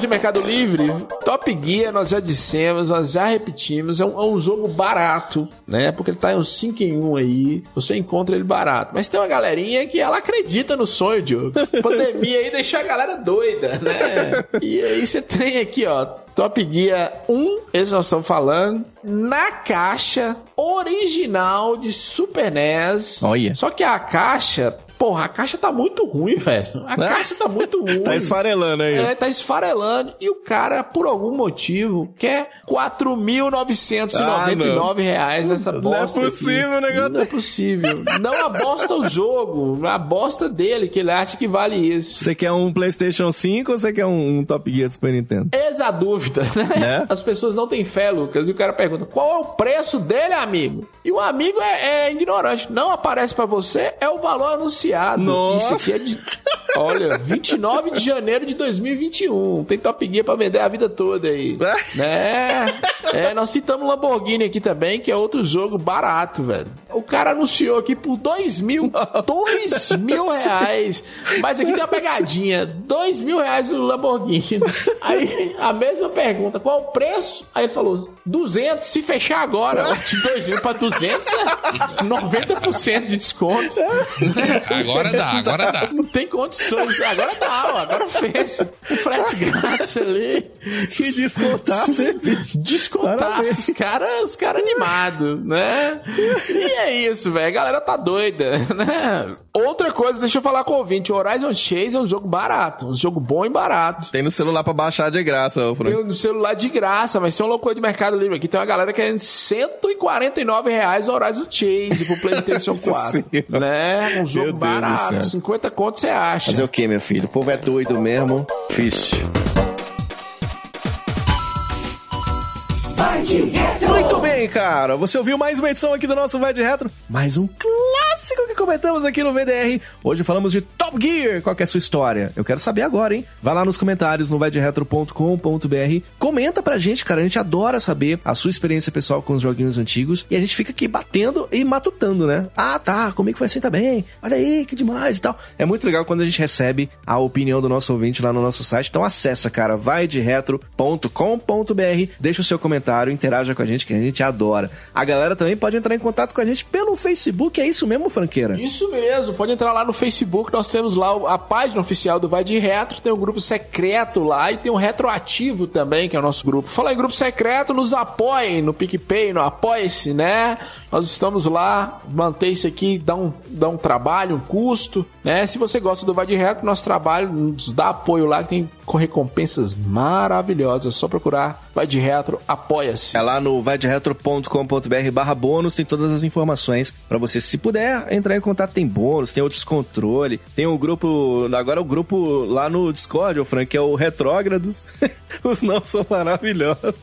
De Mercado Livre. Top Gear, nós já dissemos, nós já repetimos, é um, é um jogo barato, né? Porque ele tá em um 5 em 1 aí, você encontra ele barato. Mas tem uma galerinha que ela acredita no sonho, Diogo. Pandemia aí deixa a galera doida, né? E aí você tem aqui, ó, Top Gear 1, esse nós estamos falando, na caixa original de Super NES. Olha. Só que a caixa, porra, a caixa tá muito ruim, velho. A caixa tá muito <laughs> ruim. Tá esfarelando aí. É, tá esfarelando. E o cara, por algum motivo, quer 4.999 reais nessa Não é bosta. possível o negócio Não é possível. Não abosta o jogo. A bosta dele, que ele acha que vale isso. Você quer um PlayStation 5 ou você quer um, um Top Gear do Super Nintendo? Eis a dúvida, né? Né? As pessoas não têm fé, Lucas. E o cara pergunta: qual é o preço dele, amigo? E o amigo é, é ignorante. Não aparece pra você, é o valor anunciado. Nossa. Isso aqui é de. Olha, 29 de janeiro de 2021. Tem Top Gear pra vender a vida toda aí. <laughs> né? É, nós citamos Lamborghini aqui também, que é outro jogo barato, velho. O cara anunciou aqui por 2 mil, 2 mil reais. Mas aqui tem uma pegadinha: 2 mil reais no Lamborghini. Aí a mesma pergunta: qual o preço? Aí ele falou: 200, se fechar agora. <laughs> De 2 mil pra 200, é 90% de desconto. <laughs> Agora dá, agora dá. Não tem condições. Ações. Agora não, agora fez. O frete grátis ali. Que descontasse. Descontasse. Os caras cara animados, né? E é isso, velho. A galera tá doida, né? Outra coisa, deixa eu falar com o ouvinte. O Horizon Chase é um jogo barato. Um jogo bom e barato. Tem no celular pra baixar de graça, ô Frank. Tem no celular de graça, mas tem uma loucura de Mercado Livre aqui. Tem uma galera querendo 149 reais o Horizon Chase pro <laughs> PlayStation 4. né? Um jogo barato. céu. 50 conto você acha. Fazer o que, meu filho? O povo é doido mesmo. Difícil. Muito bem, cara. Você ouviu mais uma edição aqui do nosso Vai de Retro? Mais um clássico que comentamos aqui no VDR. Hoje falamos de Top Gear. Qual é a sua história? Eu quero saber agora, hein? Vai lá nos comentários no vaideretro.com.br. Comenta pra gente, cara. A gente adora saber a sua experiência pessoal com os joguinhos antigos. E a gente fica aqui batendo e matutando, né? Ah, tá. Comigo foi assim também. Olha aí, que demais e tal. É muito legal quando a gente recebe a opinião do nosso ouvinte lá no nosso site. Então acessa, cara, vaideretro.com.br. Deixa o seu comentário, interaja com a gente, que a gente adora. A galera também pode entrar em contato com a gente pelo Facebook. É isso mesmo, Franqueira? Isso mesmo, pode entrar lá no Facebook, nós temos lá a página oficial do Vai de Retro, tem um grupo secreto lá e tem um retroativo também, que é o nosso grupo. Fala em grupo secreto, nos apoiem no PicPay, no Apoia-se, né? Nós estamos lá, manter isso aqui dá um, dá um trabalho, um custo, né? Se você gosta do Vai de Retro, nosso trabalho nos dá apoio lá, que tem recompensas maravilhosas. É só procurar Vai de Retro, apoia-se. É lá no vaideretro.com.br barra bônus, tem todas as informações pra você. Se puder entrar em contato, tem bônus, tem o descontrole, tem o grupo, agora o grupo lá no Discord, o Frank, que é o Retrógrados. <laughs> Os nomes são maravilhosos,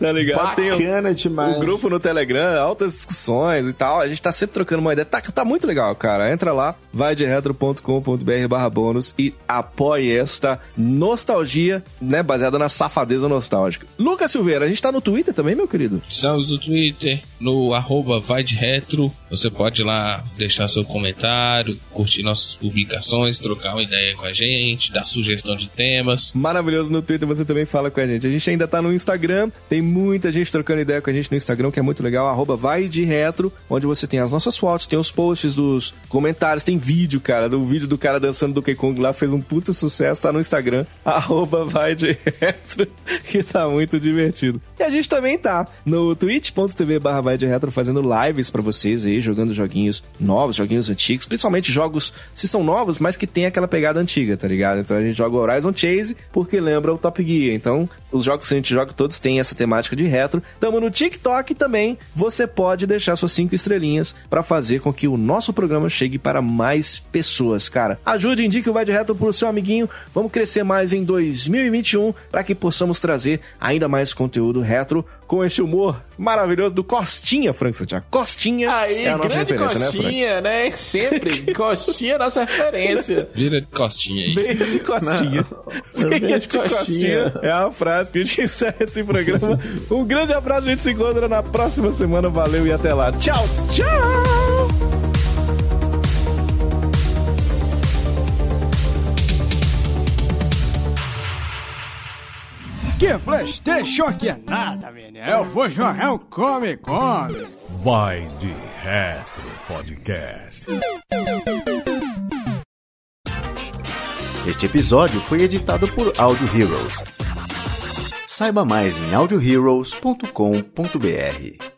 tá ligado? Tem o- Bacana demais. o grupo no Telegram, altas discussões e tal. A gente tá sempre trocando uma ideia. Tá, tá muito legal, cara. Entra lá, vai de retro.com.br barra bônus e apoie esta nostalgia, né? Baseada na safadeza nostálgica. Lucas Silveira, a gente tá no Twitter também, meu querido? Estamos no Twitter, no arroba vai de retro. Você pode ir lá deixar seu comentário, curtir nossas publicações, trocar uma ideia com a gente, dar sugestão de temas. Maravilhoso no Twitter, você também fala com a gente. A gente ainda tá no Instagram, tem muita gente trocando ideia com a gente no Instagram, que é muito legal, arroba vai de retro, onde você tem as nossas fotos, tem os posts dos comentários, tem vídeo, cara, do vídeo do cara dançando do Kong lá, fez um puta sucesso, tá no Instagram, <laughs> arroba vai de retro, que tá muito divertido. E a gente também tá no twitch.tv barra vai de retro, fazendo lives pra vocês aí, jogando joguinhos novos, joguinhos antigos, principalmente jogos, se são novos, mas que tem aquela pegada antiga, tá ligado? Então a gente joga Horizon Chase porque lembra o Top Gear. Então, os jogos que a gente joga todos têm essa temática de retro. Tamo no TikTok também. Você pode deixar suas cinco estrelinhas pra fazer com que o nosso programa chegue para mais pessoas, cara. Ajude, indique o Vai de Retro pro seu amiguinho. Vamos crescer mais em 2021 para que possamos trazer ainda mais conteúdo retro com esse humor maravilhoso do Costinha, Frank Santiago. Costinha Aí, é a nossa grande referência, né, Frank? coxinha, né, Sempre. <laughs> coxinha é nossa referência. Vira de costinha aí. Venha de costinha. Venha de de coxinha. costinha. É a frase que a gente encerra esse programa. Um grande abraço, a gente se encontra na próxima semana. Valeu e até lá. Tchau, tchau! Que Playstation que é nada, menino. Eu vou jogar um Come Come. Vai de Retro Podcast. Este episódio foi editado por Audio Heroes. Saiba mais em audioheroes.com.br.